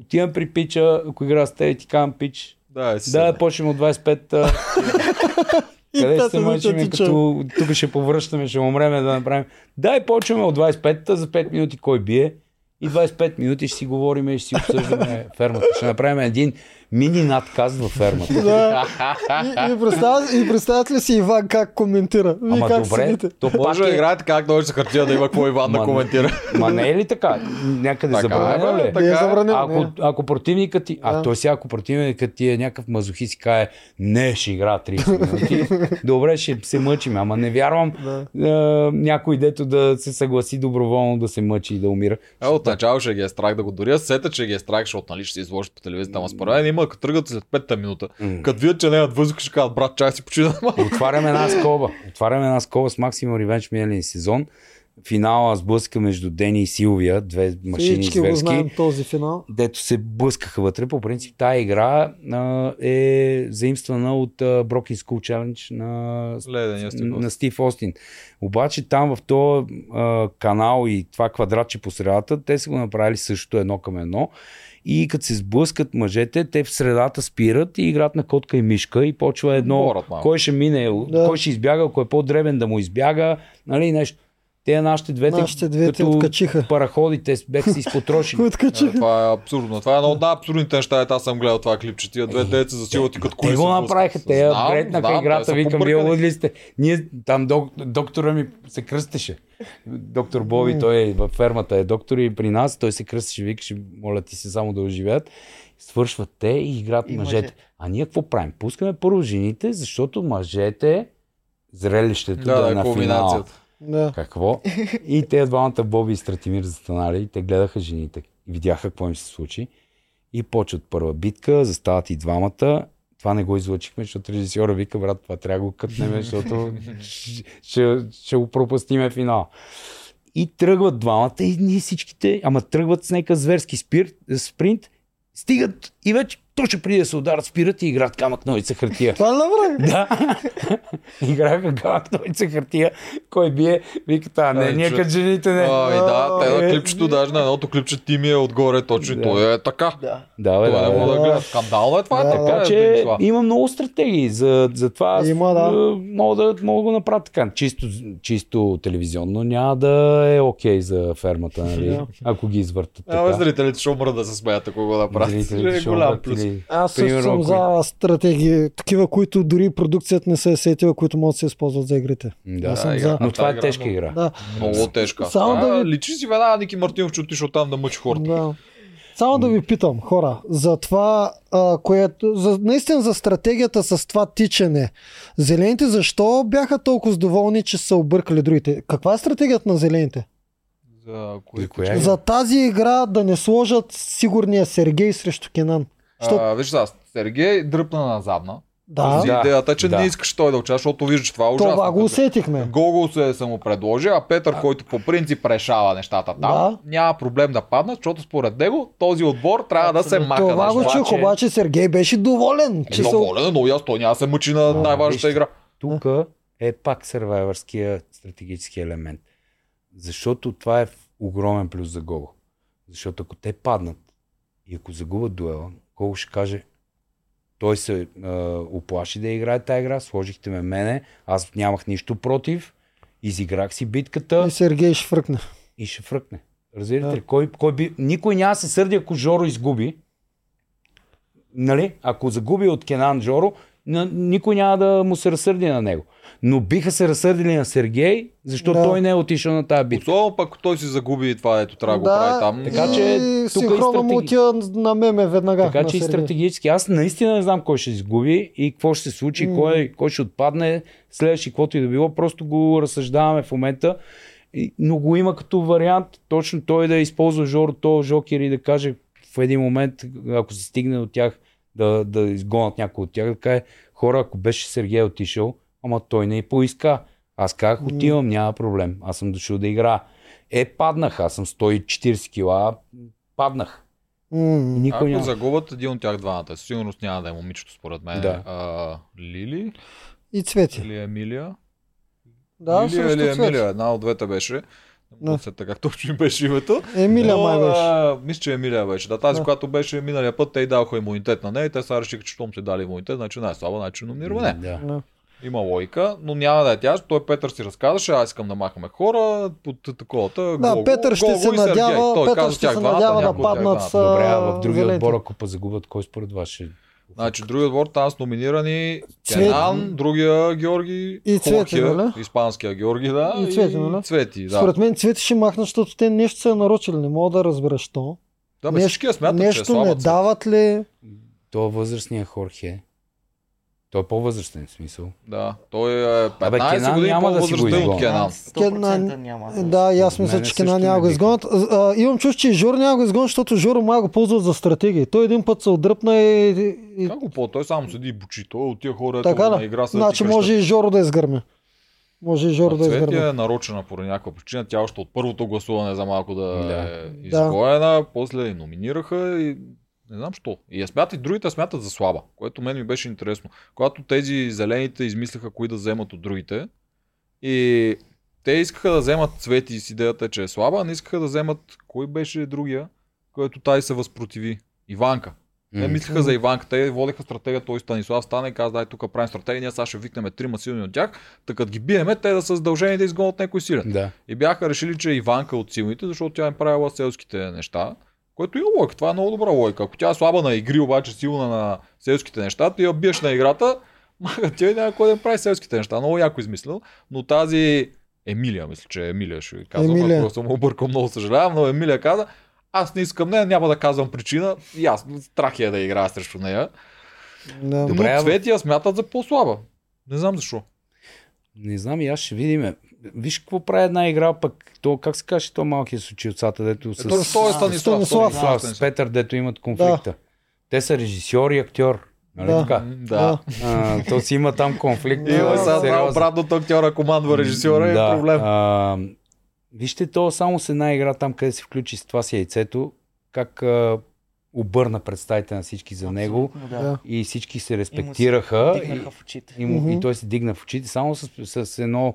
Отивам при пича, ако игра с теб и ти казвам пич. Да, е, Да, почнем от 25 а, И Къде се мъчим, като тук ще повръщаме, ще умреме да направим. Дай почваме от 25-та за 5 минути кой бие. И 25 минути ще си говорим и ще си обсъждаме фермата. Ще направим един мини надкаст във фермата. Да. И, и, представят, и представят ли си Иван как коментира? Вие Ама как добре, седите? то Може да е... играете как да с хартия да има какво Иван да коментира. Ма не е ли така? Някъде Така забранено е, ли? е? така е е. забранено. Ако, не. ако противникът ти, а Да. той сега ако противникът ти е някакъв мазохист и каже, не, ще игра 30 минути, добре, ще се мъчим, ама не вярвам Да. а, някой дето да се съгласи доброволно да се мъчи и да умира. Е, от начало ще ги е страх да го дори. Сета, че ги е страх, защото нали, ще се изложат по телевизията. Ама според мен има, като тръгат след петта минута. М. Като видят, че нямат въздух, ще кажат, брат, чай си почина. Отваряме една скоба. Отваряме една скоба с Maximum Revenge миналия сезон. Финала сблъска между Дени и Силвия, две машини Всички го зверски. знаем този финал. дето се блъскаха вътре. По принцип, тази игра а, е заимствана от а, Broken School Challenge на, стих. на Стив Остин. Обаче там в този а, канал и това квадратче по средата, те са го направили също едно към едно. И като се сблъскат мъжете, те в средата спират и играят на котка и мишка и почва едно, малко. кой ще мине, Да. кой ще избяга, ако е по-дребен да му избяга, нали нещо. Те нашите двете, Нашите двете като откачиха. параходи, те бяха си изпотрошили. Е, Откачиха. това е абсурдно. Това е едно от най-абсурдните неща. Аз съм гледал това клипче. Тия две деца засилват и като коли Те го се направиха, те те играта, викам, вие лудли сте. Ние, там док, доктора ми се кръстеше. Доктор Боби, той е във фермата е доктор и при нас, той се кръстеше, викаше, моля ти се само да оживеят. Свършват те и играят И мъжете. мъжете. А ние какво правим? Пускаме първо жените, защото мъжете, зрелището Да, да, да, е на финал. комбинацията. Да. Какво? И те двамата Боби и Стратимир застанали и те гледаха жените. И видяха какво им се случи. И почват първа битка, застават и двамата. Това не го излъчихме, защото режисьора вика, брат, това трябва да го кътнем, защото ще, ще, ще го пропустиме финал. И тръгват двамата и ние всичките, ама тръгват с някакъв зверски спир, спринт, стигат и вече точно преди да се ударят, спират и играят камък ножица хартия. Това направи? Да. Играха камък ножица хартия. Кой бие? Вика, та, не, Ай, ние като жените не. А, и да, те на Е, клипчето, даже на едното клипче ти ми е отгоре точно и Да. той е така. Да. Да, Това да, не мога да. да гледа. Скандално е това. Да, е така. Така е, че Денислав. има много стратегии за, за това. аз, Има, да. е, Мога да, мога да го направя така. Чисто, чисто телевизионно няма да е окей за фермата, нали? Да. ако ги извъртат А, така. зрителите ще умрат да се смеят, ако го направят. Зрителите Ще е голям плюс. Или- Аз също Примерно, съм за стратегии, такива, които дори продукцията не се е сетила, които могат да се използват за игрите. Да, Аз съм игра. за. но това е игра тежка игра. Да, Много тежка. Само Само да ви- Личи си веднага Ники Мартинов, че отишъл там да мъчи хората. да. Само да ви питам, хора, за това, а, което, за, наистина за стратегията с това тичане. Зелените защо бяха толкова доволни, че са объркали другите? Каква е стратегията на зелените? За За коя е? За тази игра да не сложат сигурния Сергей срещу Кенан. Що... А, виж сега, Сергей дръпна на задна. Да, Да, идеята, че да. не искаш той да участва, защото вижда, че това е ужасно. това го усетихме. Гого се е само предложи, а Петър, който по принцип решава нещата там, Да. няма проблем да паднат, защото според него този отбор трябва да се Абсолютно. мака. Това го нещо. чух, че- обаче Сергей беше доволен. Е, Че са... доволен, е, но ясно, той няма да се мъчи на най-важната игра. Тук е пак сървайвърския стратегически елемент. Защото това е огромен плюс за Гого. Защото ако те паднат И ако загубят дуела, колко ще каже, той се а, оплаши да играе тази игра, сложихте ме мене, аз нямах нищо против, изиграх си битката И Сергей ще фръкне. и ще фръкне. Разбирате Да. ли? Кой, кой би... Никой няма се сърди, ако Жоро изгуби. Нали? Ако загуби от Кенан Жоро, никой няма да му се разсърди на него. Но биха се разсърдили на Сергей, защото Да. той не е отишъл на тази битка. Особено пък той си загуби това, ето трябва да го прави там. Така че и тук и стратеги- отива на меме веднага. Така че и стратегически. Аз наистина не знам кой ще изгуби и какво ще се случи, М. кой, кой ще отпадне, следващи каквото и да било. Просто го разсъждаваме в момента. Но го има като вариант точно той да използва Жоро, то Жокер и да каже в един момент, ако се стигне до тях, да, да изгонят някой от тях, да каже, хора, ако беше Сергей отишъл, ама той не и поиска. Аз казах, отивам, няма проблем. Аз съм дошъл да игра. Е, паднах. Аз съм 140 кила. Паднах. М. Никой Ако няма. загубят един от тях двамата, със сигурност няма да е момичето според мен. Да. А, Лили И Цвети. или Емилия? Да, Лилия или. Емилия, една от двете беше. Не сета как точно им беше името. Емилия май беше. а, мисля, че Емилия беше. Да, тази, Да. която беше миналия път, те й даваха имунитет на нея и те сега решиха, че щом се дали имунитет, значи най-слаба, значи номинираме. Не. Да. Да. Има логика, но няма да е тя. Той Петър си разказваше, аз искам да махаме хора под таковата. Да, Петър ще се надява, Той Петър каза, ще се двамата, надява да от паднат Добре, а в другия отбор, ако па загубят, кой според вас ще... Значи, другия отбор там са номинирани Цвети. Кенан, другия Георги, И Цвети, нали? испанския Георги, да, И Цвети, нали? Цвети, да. Според мен Цвети ще махнат, защото те нещо са нарочили. Не мога да разбера, що. да, бе, нещо- всички я смятат, че е нещо слаба не дават ли? То възрастния Хорхе. Той е по-възрастен смисъл. Да, той е 15 Абе, Кенан години няма да си го по-възрастен от. Кенан. 100% няма. да. Да, и аз мисля, че също Кена няма го изгонят. Имам чувство, че и Жор няма го изгонят, защото Жоро май го ползва за стратегии. Той един път се отдръпна и... и... Как го по? Той само седи и бучи. Той от тия хора, Така да. на игра са Значи може и Жоро да изгърме. Може и Жоро да Цвети изгърме. е нарочена по някаква причина. Тя още от първото гласуване за малко да, Да. е изгоена. После номинираха и не знам що. И я смятат, и другите смятат за слаба, което мен ми беше интересно. Когато тези зелените измислиха кои да вземат от другите и те искаха да вземат Цвети с идеята, че е слаба, а не искаха да вземат кой беше другия, който тай се възпротиви. Иванка. Те мислиха за Иванка. Те водеха стратегия, той Станислав стане и каза, дай тук правим стратегия, ние сега ще викнем трима силни от тях, така ги биеме, те да са задължени да изгонят някой силен. Да. И бяха решили, че е Иванка от силните, защото тя е правила селските неща. Което има логика. Това е много добра логика. Ако тя е слаба на игри, обаче силна на селските неща, ти я биеш на играта, мага тя и няма кой да прави селските неща. Много яко измислил. Но тази Емилия, мисля, че Емилия ще ви казвам, Емилия. ако съм объркал, много съжалявам, но Емилия каза, аз не искам нея, няма да казвам причина. И аз страх е да играя срещу нея. Да. Добре, но в- Цвети я смятат за по-слаба. Не знам защо. Не знам и аз ще видим. Виж какво прави една игра, пък то, как се каже, то малкия с очилцата, дето с, Ето, той е Станислав. Станислав. Станислав, с Петър, дето имат конфликта. Те са режисьор и актьор. Нали Да. така? Да. А, то си има там конфликт. Има а, сега това обратното актьора командва режисьора е да, проблем. А, вижте, то само с една игра там, къде се включи с това си яйцето, как а, обърна представите на всички за него Абсолютно, Да. Да. и всички се И му се респектираха. Дигнаха в очите. И, и, му, и той се дигна в очите, само с, с едно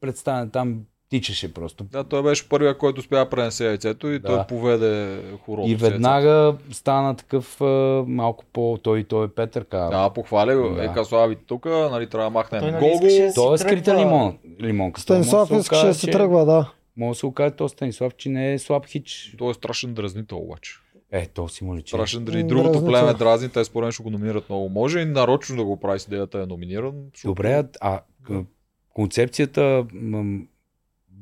представяне там тичаше просто. Да, той беше първия, който успя да пренесе яйцето и Да. той поведе хорото. И веднага стана такъв а, малко по... Той, той е Петър каза. Да, похвали го. Да. Е, Касуави тук, нали, трябва да махнем Той, нали, Гого. да Той е скрита лимон, лимонка. Станислав искаше да се тръгва, да. Може да се окаже то Станислав, че не е слаб хич. Той е страшен дразнител обаче. Е, то си му личи. Страшен дразнител. Другото дразнител. племе дразни, те според мен ще го номинират много. Може и нарочно да го прави с идеята е номиниран. Добре, а, концепцията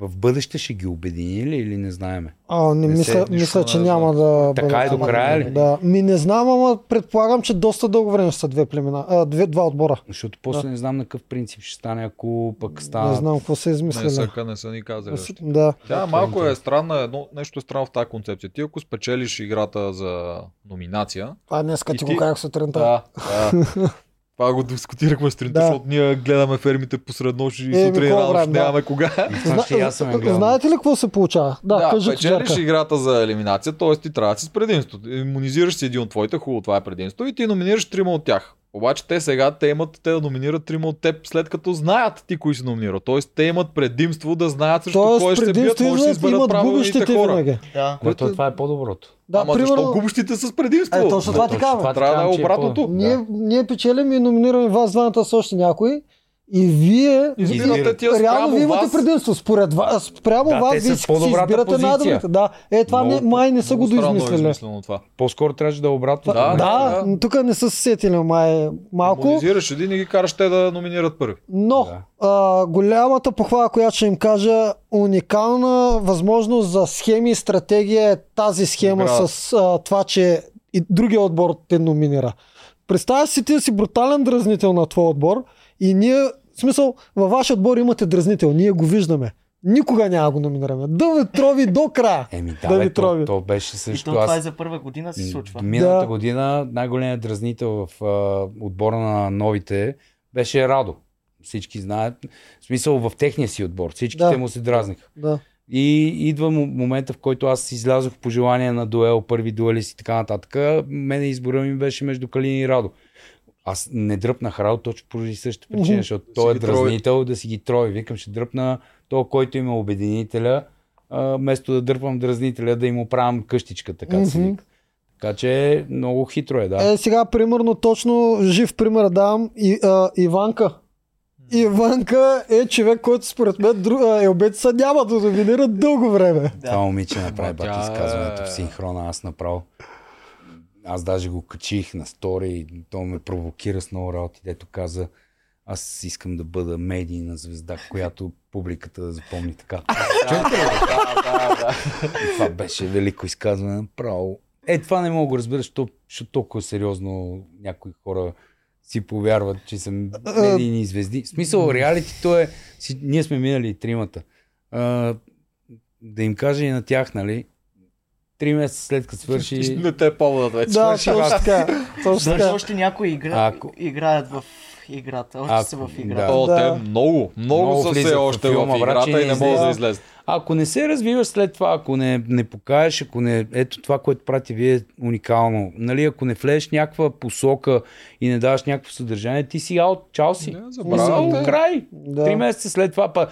в бъдеще ще ги обедини ли или не знаеме? А, не, Не се- мисля, нищо мисля, не че няма да Така бъдат е до края ли? Да. Ми не знам, ама предполагам, че доста дълго време ще са две племена. А, две, два отбора. Защото после Да. не знам на какъв принцип ще стане, ако пък Не стана... знам какво се Не измислили. са, не са ни казали. още. Да. Тя е малко е странна, едно, нещо е странно в тази концепция. Ти ако спечелиш играта за номинация, А днеска И ти ти- го казах сутринта. Да, да. Това го дискутирахме сутринта, Да. защото ние гледаме фермите посред нощ и Е, сутрин рано ще правим, да. нямаме кога. И аз съм. Знаете ли какво се получава? Да, Да, кажи печелиш играта за елиминация, т.е. ти трябва да си с предимство. Имунизираш си един от твоите, хубаво, това е предимство и ти номинираш трима от тях. Обаче те сега, те имат, те да номинират трима от теб, след като знаят ти кои си номинирал. Тоест те имат предимство да знаят срещу кой Тоест, ще се бият, може да изберат имат правилните губещите хора. винаги. Да. Но то, това е по-доброто. Да, Ама примерно, защо губещите с предимство? Е, точно това ти казвам. Трябва да е че обратното. Ние, ние печелим и номинираме вас двамата с още някой. И вие Избирате тия реално вие имате вас. предимство. Според вас, спрямо Да, вас, вие си избирате позиция. най-добрите. Да, е, това не, Много- май не са го е доизмислили. това. По-скоро трябваше да е обратно. Да, Да, да. тук не са се сетили май малко. Монизираш един и ги караш те да номинират първи. Но Да. а, голямата похвала, която ще им кажа, уникална възможност за схеми и стратегия е тази схема Игра. с а, това, че и другия отбор те номинира. Представя си ти да си брутален дразнител на твой отбор и ние, в смисъл, във вашия отбор имате дразнител, ние го виждаме. Никога няма го номинираме. Да ви трови до края. Еми да, Да бе, ви то, трови. то беше И също. то това е Аз за първа година се случва. Миналата Да. година най-големият дразнител в а, отбора на новите беше Радо. Всички знаят. В смисъл в техния си отбор. Всичките Да. му се дразниха. Да. И идва момента, в който аз излязох по желание на дуел, първи дуелист и така нататък. Мене избора ми беше между Калин и Радо. Аз не дръпнах Радо точно поради същата причина, Мгм. защото си той е трови. дразнител да си ги трои. Викам, ще дръпна то, който има обединителя, вместо да дърпам дразнителя, да им оправям къщичка, така да се Мгм. вика. Така че много хитро е, да. Е, сега, примерно, точно жив пример давам и, а, Иванка. Иванка е човек, който според мен друг, а, елбеца няма да доминира дълго време. Това момиче направи бати е- изказването в синхрона, аз направо. Аз даже го качих на стори и то ме провокира с много работи, дето каза аз искам да бъда медийна звезда, която публиката да запомни така. Чуйте ли? И това беше велико изказване направо. Е, това не мога да го разбера, защото, защото толкова сериозно някои хора си повярват, че са медийни звезди. В смисъл, реалитито е, си, ние сме минали и тримата. А, да им кажа и на тях, нали, три месеца след като свърши... Не те поводът вече. Да, свърши точно така. Точно така. още някои игра... Ако- играят в играта. Още Ако- са в да. играта. О, Да. те много, много, Много са все в още филма, в брат, играта че и не не могат да излезат. Ако не се развиваш след това, ако не, не покажеш, ако не... Ето това, което прати вие е уникално. Нали, ако не влезеш някаква посока и не даваш някакво съдържание, ти си аут, чао си. Не, забравяте. край. Да. Три месеца след това па...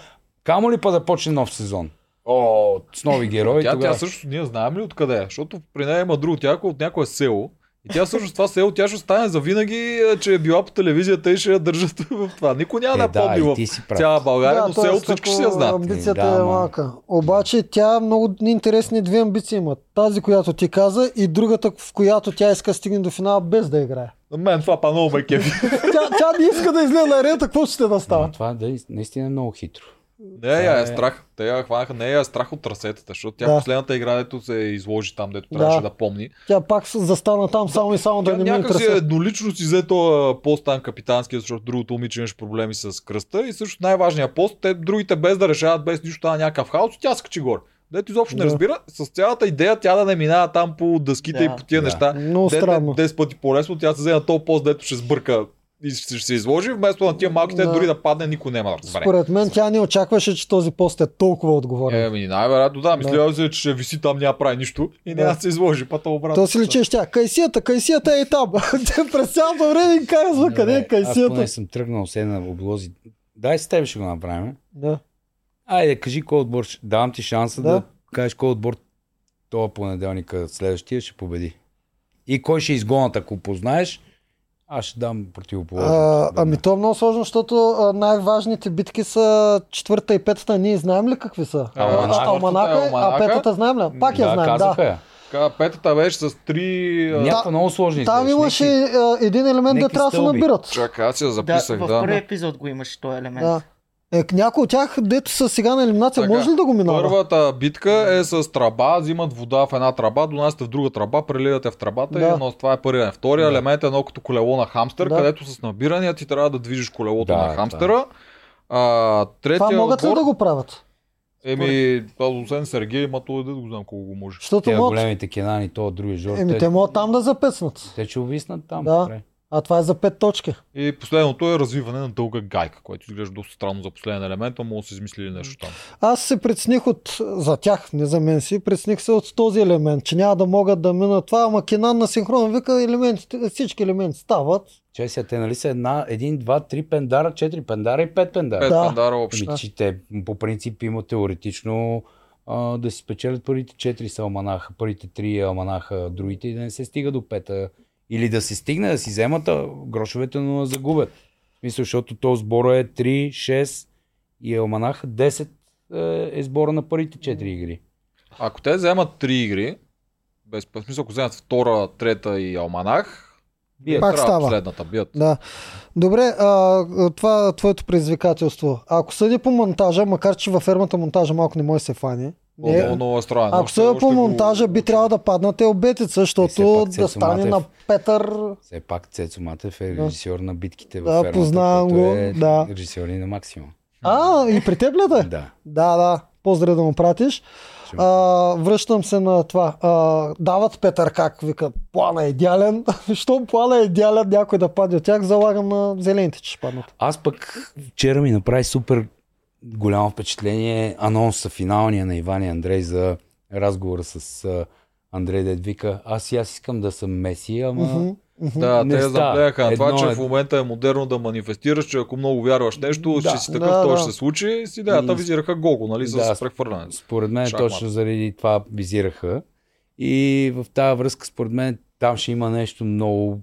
Камо ли па да почне нов сезон? О, с нови герои Тя, тя тогава. също, ние знаем ли откъде е? Защото при нея има друго тяко от някое село. И тя всъщност това село, тя ще остане за винаги, че е била по телевизията и ще я държат в това. Никой няма Е, да я помни да, в цяла България, но т.е. селото всички ще я знаят. Амбицията Е, да, е ма. малка. Обаче тя много интересни две амбиции има. Тази, която ти каза и другата, в която тя иска да стигне до финала без да играе. На мен това па много ме кефи. Тя, тя не иска да излезе на арета, какво ще да Но става? това да, наистина е много хитро. Не, я е- е страх. Те я хванаха, не я е страх от трасетата, защото тя Да. последната игра, дето се изложи там, дето Да. трябваше да помни. Тя пак застана там само и само да Тя не ми някак си еднолично си взе този пост там капитанския, защото другото момиче имаше проблеми с кръста и също най-важният пост, те другите без да решават, без нищо, стана някакъв хаос, тя скачи горе. Дето изобщо не Да. разбира, с цялата идея тя да не минава там по дъските Да. и по тия Да. неща. Много Де- странно. де- 10 пъти по-лесно, тя се взе на този пост, дето ще сбърка ще ще се изложи, вместо на тия малките Да. дори да падне, никой няма да разбере. Според мен тя не очакваше, че този пост е толкова отговорен. Е, ми, най-вероятно да, мисля се, че ще виси там, няма да прави нищо и Да. няма да се изложи, пътя обратно. То си личиш тя. Кайсията, кайсията е и там. Те през цялото време им казва къде е Аз кайсията. поне съм тръгнал се на облози. Дай с теб ще го направим. Да. Айде, кажи кой отбор. Давам ти шанса да, Да. да кажеш кой отбор това понеделника следващия ще победи. И кой ще изгонат, ако познаеш, аз ще дам противоположно. А, ами то е много сложно, защото а, най-важните битки са четвърта и петата. Ние знаем ли какви са? А, А, Алманака. Алманака, е, а петата знаем ли? Пак я да, знаем, казаха да. я. Петата беше с три... а, Някаква много сложни Там имаше а, един елемент да някакви трябва да се набират. Чакай, аз я Да, записах, в да. първи епизод го имаше този елемент. Да. Е, някой от тях, дето са сега на елиминация, Така, може ли да го минава? Първата битка е с траба, взимат вода в една траба, донасяте в друга траба, преливате в трабата Да. и но това е първият. Втория Да. елемент е едно като колело на хамстер, Да. където с набирания ти трябва да движиш колелото Да, на хамстера. А, третия Това могат ли отбор, да го правят? Еми, това освен Сергей, ма той да го знам колко го може. Защото Тия могат... големите кенани, то от други жор. Еми, те могат там да запеснат. те ще увиснат там. Да. добре. А това е за 5 точки. И последното е развиване на дълга гайка, което изглежда доста странно за последен елемент, но може да са измислили нещо там. Аз се прецених от, за тях, не за мен си, прецених се от този елемент, че няма да могат да минат това, ама Кенан на синхрон вика елементите, всички елементи стават. Че сега те нали са една, един, два, три пендара, четири пендара и пет пендара. Пет Да. пандара общо. Ами, че те по принцип има теоретично а, да си спечелят първите 4 са алманаха, първите 3 е алманаха, другите и да не се стига до пета. Или да се стигне да си вземат а, грошовете, но да загубят. В смисъл, защото то сбора е 3, 6 и алманаха 10 е, е сбора на първите 4 игри. Ако те вземат три игри, без смисъл, ако вземат втора, трета и Алманах, Бият. Пак трябва става. последната бият. Да. Добре, а, това е твоето предизвикателство. Ако съди по монтажа, макар че във фермата монтажа малко не може да се фане, Много, не, много, много е странно. ако още по го- монтажа, би трябвало да паднат обетица, Е, защото пак да стане Матев. на Петър. Все пак Цецо Матев е Да. режисьор на битките в Да, фермата, познавам го, Е да. режисьор и на максимум. А, и при теб ли да? е? Да. Да, да. Поздрави да му пратиш. А, връщам се на това. А, дават Петър как викат, плана е идеален. Щом плана е идеален, някой да падне от тях, залагам на зелените, че ще паднат. Аз пък вчера ми направи супер голямо впечатление анонса финалния на Иван и Андрей за разговора с Андрей Дед вика, аз и аз искам да съм Меси, ама. Да, Не те заблеяха на това, че е- в момента е модерно да манифестираш, че ако много вярваш нещо, Да. ще си такъв, Да, то да. ще се случи. С идеята И- визираха Гого, нали, за Да, прехвърляне. според мен Шахмат. точно заради това визираха. И в тази връзка, според мен, там ще има нещо много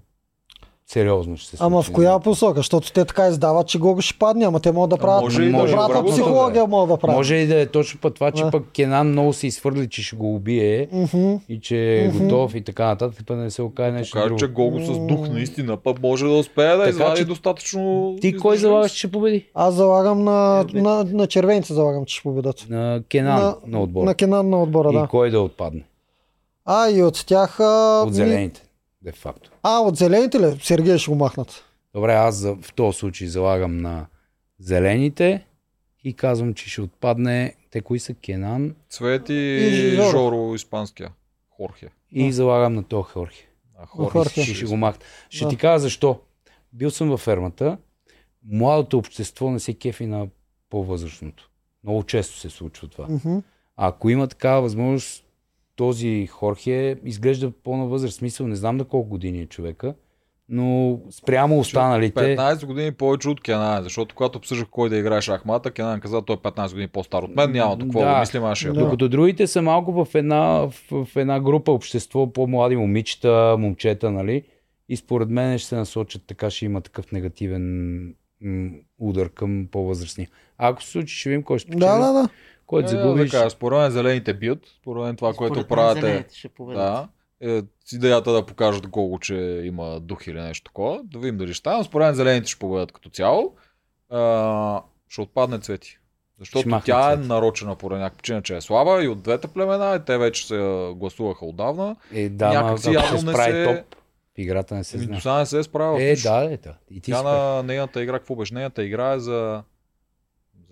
сериозно. Ще се Ама случи. в коя посока? Защото те така издават, че Гого ще падне, ама те могат да правят може и да е добрата обратното, психология, могат да правят. Може и да е точно път това, че Да. пък Кенан много се изхвърли, че ще го убие Мгм. и че е Мгм. готов и така нататък, пък да не се окаже нещо Покаже, друго. че Гого с дух наистина пък може да успее да Така извади че достатъчно... Ти кой залагаш, че ще победи? Аз залагам на, на, на червените, залагам, че ще победат. На Кенан на, на отбора. На Кенан на отбора, и да. кой да отпадне? А, и от тях... А, От ми- зелените, де факто. А, от зелените ли? Сергей ще го махнат. Добре, аз за, в този случай залагам на зелените и казвам, че ще отпадне те кои са Кенан Цвети И и Жоро. Жоро испанския. Хорхе. и Да. залагам на този Хорхе. А, Хорхе. Ще, ще го махна. Ще Да. ти кажа защо. Бил съм във фермата. Младото общество не се кефи на по-възрастното. Много често се случва това. А ако има такава възможност, този Хорхе изглежда по-на възраст. Смисъл, не знам на колко години е човека, но спрямо останалите... 15 години повече от Кенан, защото когато обсъждах кой да играе шахмата, Кенан каза, той е 15 години по-стар от мен, няма какво Да. да мислим, аз ще Да. Докато другите са малко в една, в, в една група общество, по-млади момичета, момчета, нали? И според мен ще се насочат така, ще има такъв негативен удар към по-възрастни. А ако се случи, ще видим кой ще Да, да, да. Който Е, загубиш. да според мен зелените бият, според мен това, което Според мен правят е, да, е с идеята да покажат Гого, че има дух или нещо такова. Да видим дали ще стане. но Според мен зелените ще победят като цяло. А, ще отпадне Цвети. Защото тя е нарочена по някаква причина, че е слаба и от двете племена, и те вече се гласуваха отдавна. Е, да, ма, някакси ако явно се не справи се- топ, играта не се Еми, знае. до сега не се е справила. Е, да, е, да. И ти Тя на нейната игра, какво беше? Нейната игра е за,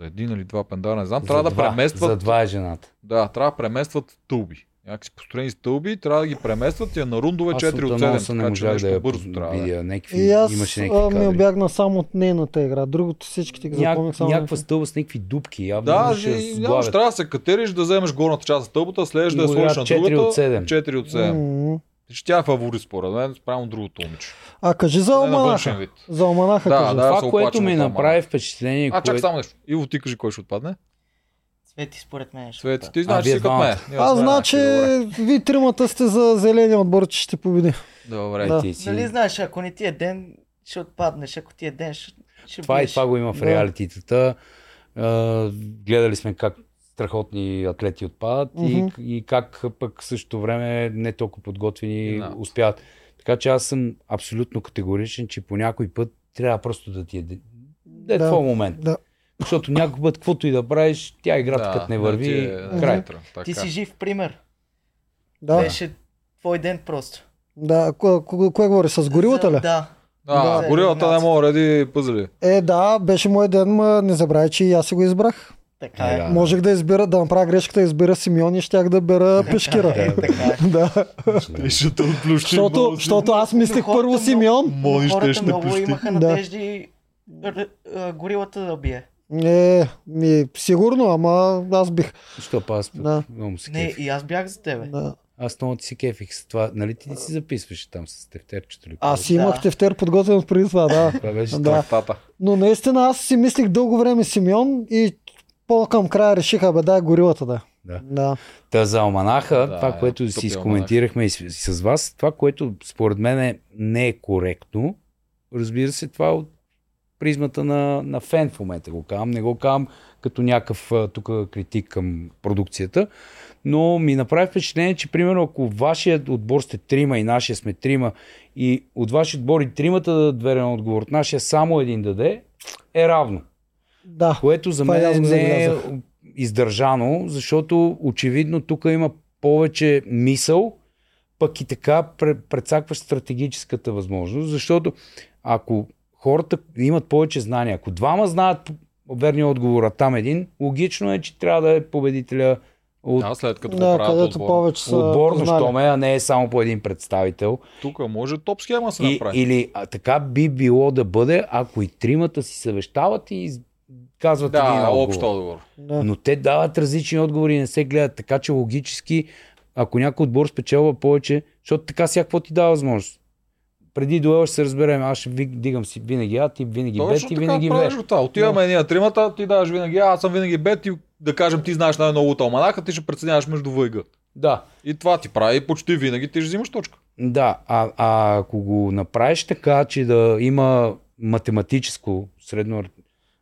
за един или два пендара, не знам. прав. Трябва За да два, преместват. За два е жената. Да, трябва да преместват стълби. Някакси построени стълби, трябва да ги преместват и е на рундове 4 от 7. анонса не така че нещо да я бързо трябва. да е. видя. Някакви, И аз имаше а, някакви ми обягна само от нейната игра. Другото всичките ги запомних Няк, само. някаква стълба с някакви дупки. Явно Да, ще и, нямаш, трябва да се катериш, да вземеш горната част от стълбата, следваш да я сложиш на 4 другата. от 7. 4 от 7. Ще тя е фаворит според мен, спрямо другото момиче. А кажи за Оманаха. За Оманаха Да, кажи. да. Това, което ми направи впечатление, А, чак което... само нещо. Иво, ти кажи кой ще отпадне. Цвети според мен Цвети, победят. ти знаеш си като мен. Сме значи ви тримата сте за зеления отбор, че ще победи. Добре. Да. ти си... Нали знаеш, ако не ти е ден, ще отпаднеш, ако ти е ден, ще, ще Това и това го има в Да. реалитетата. А, гледали сме как страхотни атлети отпадат Мгм. и, и как пък в същото време не толкова подготвени Да. успяват. Така че аз съм абсолютно категоричен, че по някой път трябва просто да ти е, да е Да. твой момент. Да. Защото някой път, каквото и да правиш, тя играта като не върви, ти е- край. Така. Ти си жив пример. Да, Беше твой ден просто. да. Кое, говори? С горилата ли? Да. А, Да. горилата не мога да реди пъзели. Е, да, беше мой ден, ма не забравяй, че и аз си го избрах. Така е. Да. Можех да избера, да направя грешката, да избера Симеон и щях да бера Пешкира. Е, е. да. Пишете от плющи. Защото, защото аз мислех първо Симеон. Мони да много имаха Да. надежди горилата да бие. Е, ми, сигурно, ама аз бих. Що па аз Да. много се Не, и аз бях за тебе. Да. Аз много ти се кефих с това. Нали ти си записваше там с тефтерчето ли? Аз си Да. имах тефтер подготвен от преди това, да. Това беше Да. Трактата. Но наистина аз си мислих дълго време Симеон и по-към края решиха, бе, дай горилата да. Да. да. Та за Алманаха, Да, това, е, което си тъпия изкоментирахме и с, с вас, това, което според мен е, не е коректно, разбира се, това е от призмата на, на фен в момента го казвам. Не го казвам като някакъв тук критик към продукцията, но ми направи впечатление, че примерно ако вашият отбор сте трима и нашия сме трима и от вашия отбор и тримата да дадат верен отговор, от нашия само един даде, е равно. Да. Което за мен не е издържано, защото очевидно тук има повече мисъл, пък и така пре- прецакваш стратегическата възможност, защото ако хората имат повече знания, ако двама знаят верния отговор, а там един, логично е, че трябва да е победителя от А след като Да, го правят където отбор. повече са отборно, познали. що ме, а не е само по един представител. Тук може топ схема се направи. или а, така би било да бъде, ако и тримата си съвещават и казват един Да, отговор. общ отговор. да. Но те дават различни отговори и не се гледат. Така че логически, ако някой отбор спечелва повече, защото така всяко ти дава възможност. Преди дуела ще се разберем, аз ще дигам си винаги А, ти винаги Б, ти винаги правиш В. Отиваме ние на тримата, ти даваш винаги А, аз съм винаги Б, ти да кажем ти знаеш най-много от алманака, ти ще преценяваш между В и Г. Да, И това ти прави почти винаги, ти ще взимаш точка. да. А, а ако го направиш така, че да има математическо, средно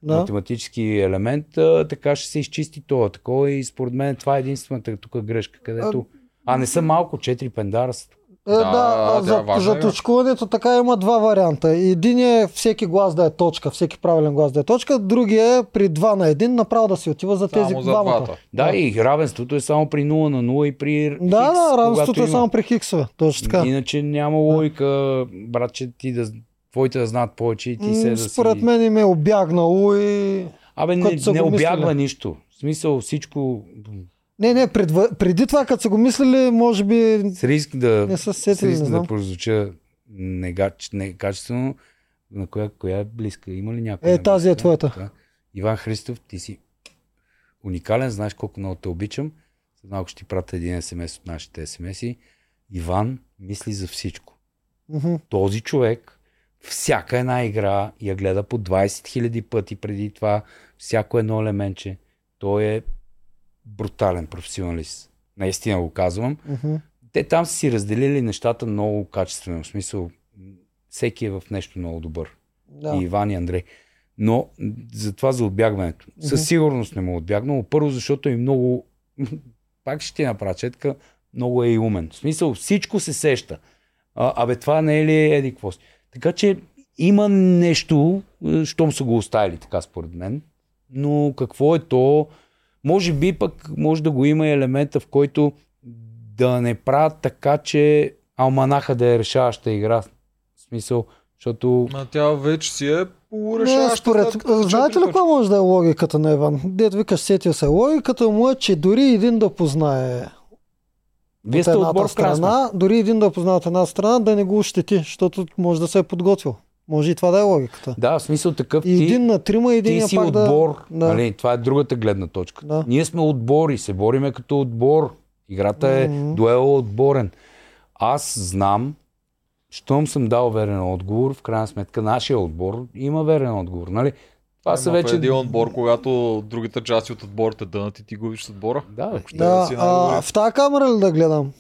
да. математически елемент, а, така ще се изчисти това. Такова и според мен това е единствената тук грешка, където... А не са малко, четири пендара са. Е, да, Да, а тя е за, за точкуването така има два варианта. Един е всеки глас да е точка, всеки правилен глас да е точка, другия е при 2 на 1 направо да се отива за тези Само за двамата. двата. Да, и равенството е само при 0 на 0 и при Да, хикс, да, равенството е има. само при хиксове. Точно така. Иначе няма логика, братче, ти да твоите да знаят повече и ти се да Според си... мен им е обягнало и... Абе, не, не обягва нищо. В смисъл всичко Не, не, предва... преди това, като са го мислили, може би с риск да, не са с сетили, не риск да знам. прозвуча негач, некачествено. На коя, коя е близка? Има ли някоя? Е, тази е близка? твоята. Да. Иван Христов, ти си уникален, знаеш колко много те обичам. След малко ще ти пратя един смс от нашите смс-и. Иван мисли за всичко. Мгм. този човек всяка една игра я гледа по 20 000 пъти преди това, всяко едно елементче. Той е брутален професионалист. Наистина го казвам. Мгм. Те там са си разделили нещата много качествено. В смисъл, всеки е в нещо много добър. Да. И Иван и Андрей. Но за това за отбягването. Мгм. Със сигурност не му е отбягнал. Първо, защото е много... Пак ще ти направя четка. Много е и умен. В смисъл, всичко се сеща. А, абе, това не е ли еди какво си? Така че има нещо, е, щом са го оставили така според мен. Но какво е то? Може би пък може да го има и елемента, в който да не правят така, че Алманаха да е решаваща игра. В смисъл, защото Ма тя вече си е Не, полурешаваща. според... като Знаете ли каква може да е логиката на Иван? Дед викаш, сетил се. Логиката му е, че дори един да познае вие от сте едната отбор страна, дори един да от една страна, да не го ощети, защото може да се е подготвил. Може и това да е логиката. Да, в смисъл такъв И ти, един на трима, един ти си пак отбор. да... Нали, това е другата гледна точка. Да. Ние сме отбори, се бориме като отбор. Играта е Мгм. дуел отборен. Аз знам, щом съм дал верен отговор, в крайна сметка нашия отбор има верен отговор. Нали? Това са в вече... един отбор, когато другите части от отборите дънат и ти губиш с отбора. Да. Ако ще Да, си а, в тази камера ли да гледам?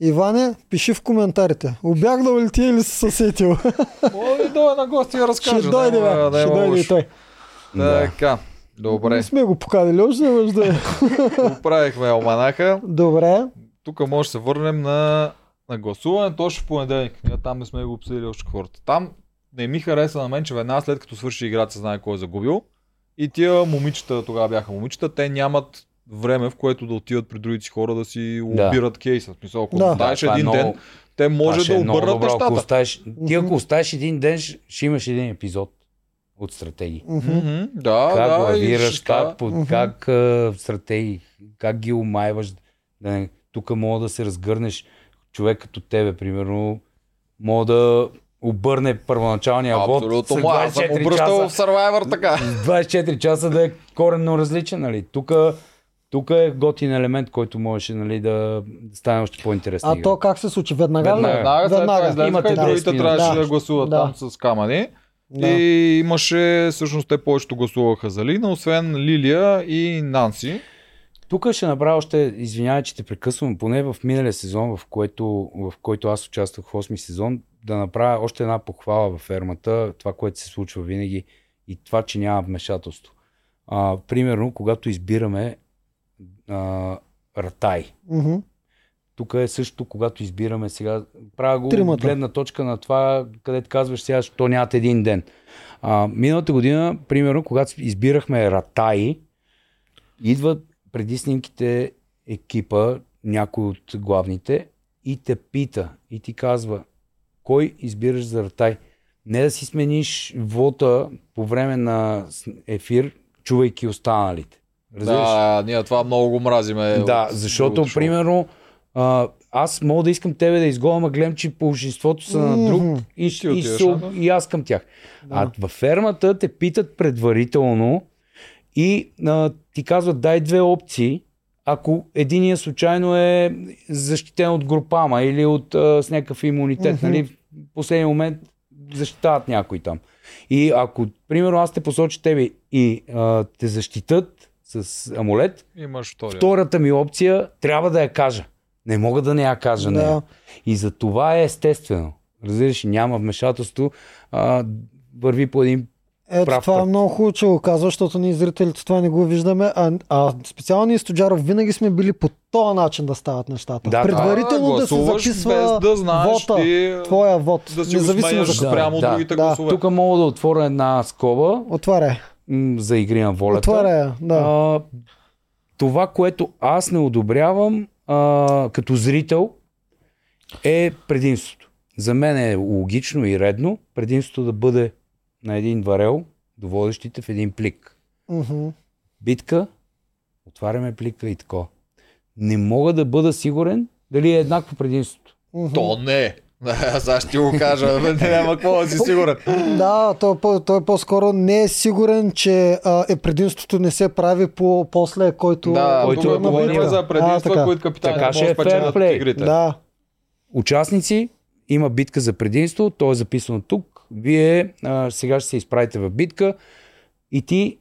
Иване, пиши в коментарите. Обягнал ли ти или си съсетил? Ой, дойде на гости да разкаже. Ще дойде, няма- бе. Ще дойде и той. Да. Така, добре. Не сме го поканили още, не може да е. Поправихме Алманаха. Добре. Тук може да се върнем на, на гласуване. Точно в понеделник. Ние там не сме го обсъдили още хората. Там не ми хареса на мен, че веднага след като свърши играта се знае кой е загубил. И тия момичета, тогава бяха момичета, те нямат време, в което да отиват при другите си хора да си лобират кейса. В смисъл, ако Да. да. е един много- ден, те може да е много обърнат добро, Ако нещата. оставиш, ти ако оставиш един ден, ще имаш един епизод. от стратегии. Мгм, Да, как да. лавираш, ще как, под, Мгм. как а, стратегии, как ги омайваш. Да не, тук мога да се разгърнеш човек като тебе, примерно, мога да обърне първоначалния вод Абсолютно, ма, аз съм 24 обръщал часа. в Survivor така. 24 часа да е коренно различен, нали? Тук тук е готин елемент, който можеше нали, да, да стане още по-интересен. А то как се случи? Веднага ли? Веднага. Веднага след това излезаха Имате 10 другите трябваше Да. да гласуват Да. там с камъни. Да. И имаше, всъщност те повечето гласуваха за Лина, освен Лилия и Нанси. Тук ще направя още, извинявай, че те прекъсвам, поне в миналия сезон, в който, в който аз участвах в 8 сезон, да направя още една похвала във фермата, това, което се случва винаги и това, че няма вмешателство. А, примерно, когато избираме а, Ратай, Мгм. тук е също, когато избираме сега, правя го Тримата. гледна точка на това, където казваш сега, що нямате един ден. А, миналата година, примерно, когато избирахме Ратаи, идват преди снимките екипа, някой от главните, и те пита, и ти казва, кой избираш за Ратай? Не да си смениш вота по време на ефир, чувайки останалите. Разбираш? Да, ние това много го мразиме. Да, от защото, примерно, а, аз мога да искам тебе да изголя, ма гледам, че большинството са на друг Мгм. и, Ти и, отиваш, да? и аз към тях. А във фермата те питат предварително и а, ти казват дай две опции, ако единия случайно е защитен от групама или от, а, с някакъв имунитет, Мгм. нали, в последния момент защитават някой там. И ако, примерно, аз те посоча тебе и а, те защитат с амулет, Имаш втория. Втората ми опция трябва да я кажа. Не мога да не я кажа Да. нея. И за това е естествено. Разбираш, няма вмешателство. А, върви по един Ето Прав това е много хубаво, че го казва, защото ние зрителите това не го виждаме, а, а специално ние Стоджаров винаги сме били по този начин да стават нещата. Да, Предварително да, се гласуваш записва без да знаеш вота, ти, твоя вод, да си го независимо за какво. спрямо Да, другите да. гласове. Тук мога да отворя една скоба Отваря. за игри на волята. Отваря, да. А, това, което аз не одобрявам а, като зрител е предимството. За мен е логично и редно предимството да бъде на един варел до водещите в един плик. Мгм. битка, отваряме плика и тако. Не мога да бъда сигурен дали е еднакво предимството. Мгм. То не. Аз ще ти го кажа, няма какво да си сигурен. Да, той, е той по-скоро не е сигурен, че а, е предимството не се прави по после, който, Да, който тук е говорим за А, предимства, така. които капитани Така ще е. Да, Участници, има битка за предимство, то е записано тук. Вие а, сега ще се изправите в битка и ти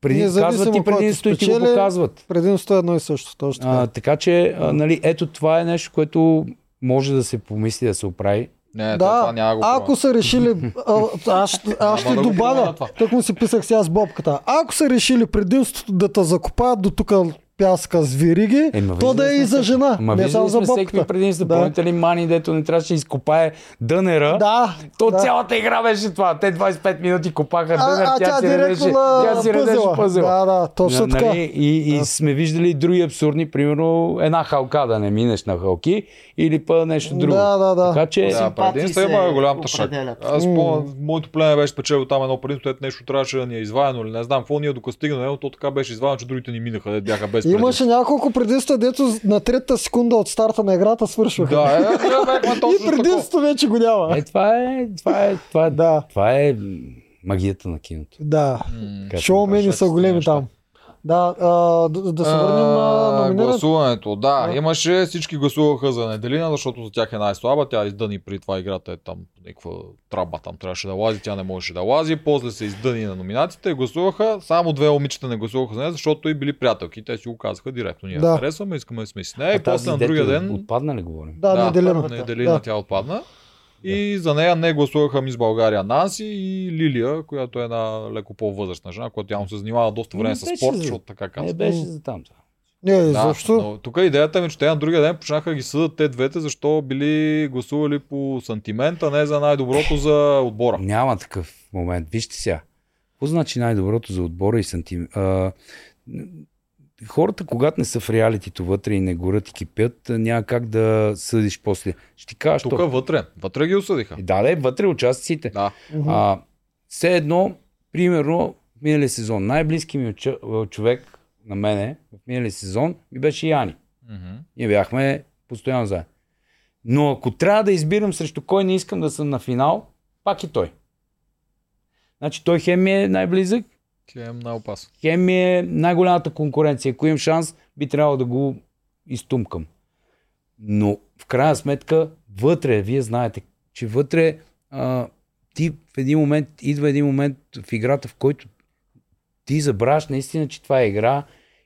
преди казват ти предимството и ти го показват. предимството е едно и също. Точно А, така. така че, а, нали, ето това е нещо, което може да се помисли да се оправи. Не, да, това няма го ако са решили, а, аз, ще- аз ще да добавя, това. тък му си писах сега с бобката, ако са решили предимството да те закопаят до тук пяска с вириги, Е, то да е и за жена, Ма не само за всеки. Да. Помните ли Мани, дето не трябваше да изкопае дънера? Да, То да. цялата игра беше това. Те 25 минути копаха А, дънер, а тя, тя си директно редеше, на тя си редеше пъзела. Да, да, точно така. Нали? И, и Да. сме виждали други абсурдни, примерно една халка да не минеш на халки или па нещо друго. Да, да, да. Така че Да, се има голям тъшак. Аз по моето племе беше спечелил там едно предимство, нещо трябваше да ни е извадено или не знам какво, ние докато стигнем, то така беше извадено, че другите ни минаха, бяха без Имаше предимство. няколко предимства, дето на третата секунда от старта на играта свършваха. Да, е, бяхме и точно предимството вече го няма. е, това е, това е, това е, Да, това е магията на киното. да. Шоумени са големи там. Да, а, да, да се върнем на А, номинирането. Гласуването, да, Да. имаше, всички гласуваха за Неделина, защото за тях е най-слаба, тя издъни при това играта е там някаква траба, там трябваше да лази, тя не можеше да лази, после се издъни на номинациите и гласуваха, само две момичета не гласуваха за нея, защото и били приятелки, те си го казаха директно, ние Да. да. харесваме, искаме да сме с нея и А после на другия ден Отпадна ли говорим? Да, да, неделина. Неделина Да. тя отпадна. И за нея не гласуваха Мис България Нанси и Лилия, която е една леко по-възрастна жена, която явно се занимава доста време Не с спорт, за- защото така Не казва. беше за там. това. Не, Да, защо? тук идеята ми, е, че те на другия ден почнаха ги съдат те двете, защо били гласували по сантимент, а не за най-доброто за отбора. Няма такъв момент. Вижте сега. Какво значи най-доброто за отбора и сантим... Хората, когато не са в реалитито вътре и не горят и кипят, няма как да съдиш после. Ще ти кажа, Тук що... вътре, вътре ги осъдиха. Да, да, вътре участниците. Да. А, все едно примерно, миналия сезон, най-близки ми чо- човек на мене в миналия сезон ми беше Яни. Мгм. Ние бяхме постоянно заедно. Но ако трябва да избирам срещу кой не искам да съм на финал, пак и той. Значи той хем ми е най-близък, Ти е много опасно. хем ми е най-голямата конкуренция. Ако имам шанс, би трябвало да го изтумкам. Но в крайна сметка, вътре, вие знаете, че вътре а, ти в един момент, идва един момент в играта, в който ти забравяш наистина, че това е игра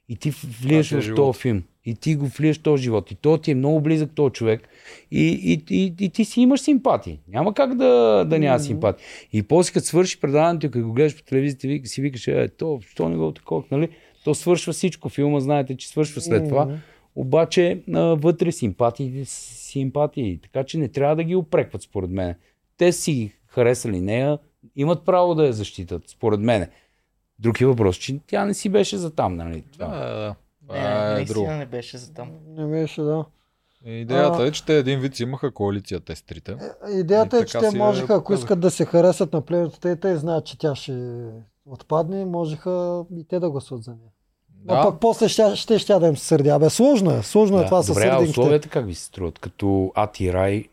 и ти влияш Това в е този филм. И ти го влияш този живот. И то ти е много близък този човек. И, и, и, и ти си имаш симпатии. Няма как да, да няма симпатии. И после като свърши предаването, като го гледаш по телевизията, вика- си викаш, е, то, що не го такова, нали? То свършва всичко. Филма, знаете, че свършва след това. Обаче а, вътре симпатии, симпатии. Така че не трябва да ги опрекват, според мен. Те си харесали нея, имат право да я защитат, според мен. Друг е въпрос, че тя не си беше за там, нали? Да, Това. да, да. Не, Това е наистина друго. не беше за там. Не беше, да. Идеята А- е, че те един вид имаха коалиция те с трите. Идеята И е, че те можеха, я ако искат да се харесат на племенето, те, те знаят, че тя ще отпадне, можеха и те да гласуват за нея. А Да, пък после ще, ще, ще да им се сърдя. Бе, сложно е. Сложно е това Добре, а сърдинките. условията как ви се струват? Като Ати Рай,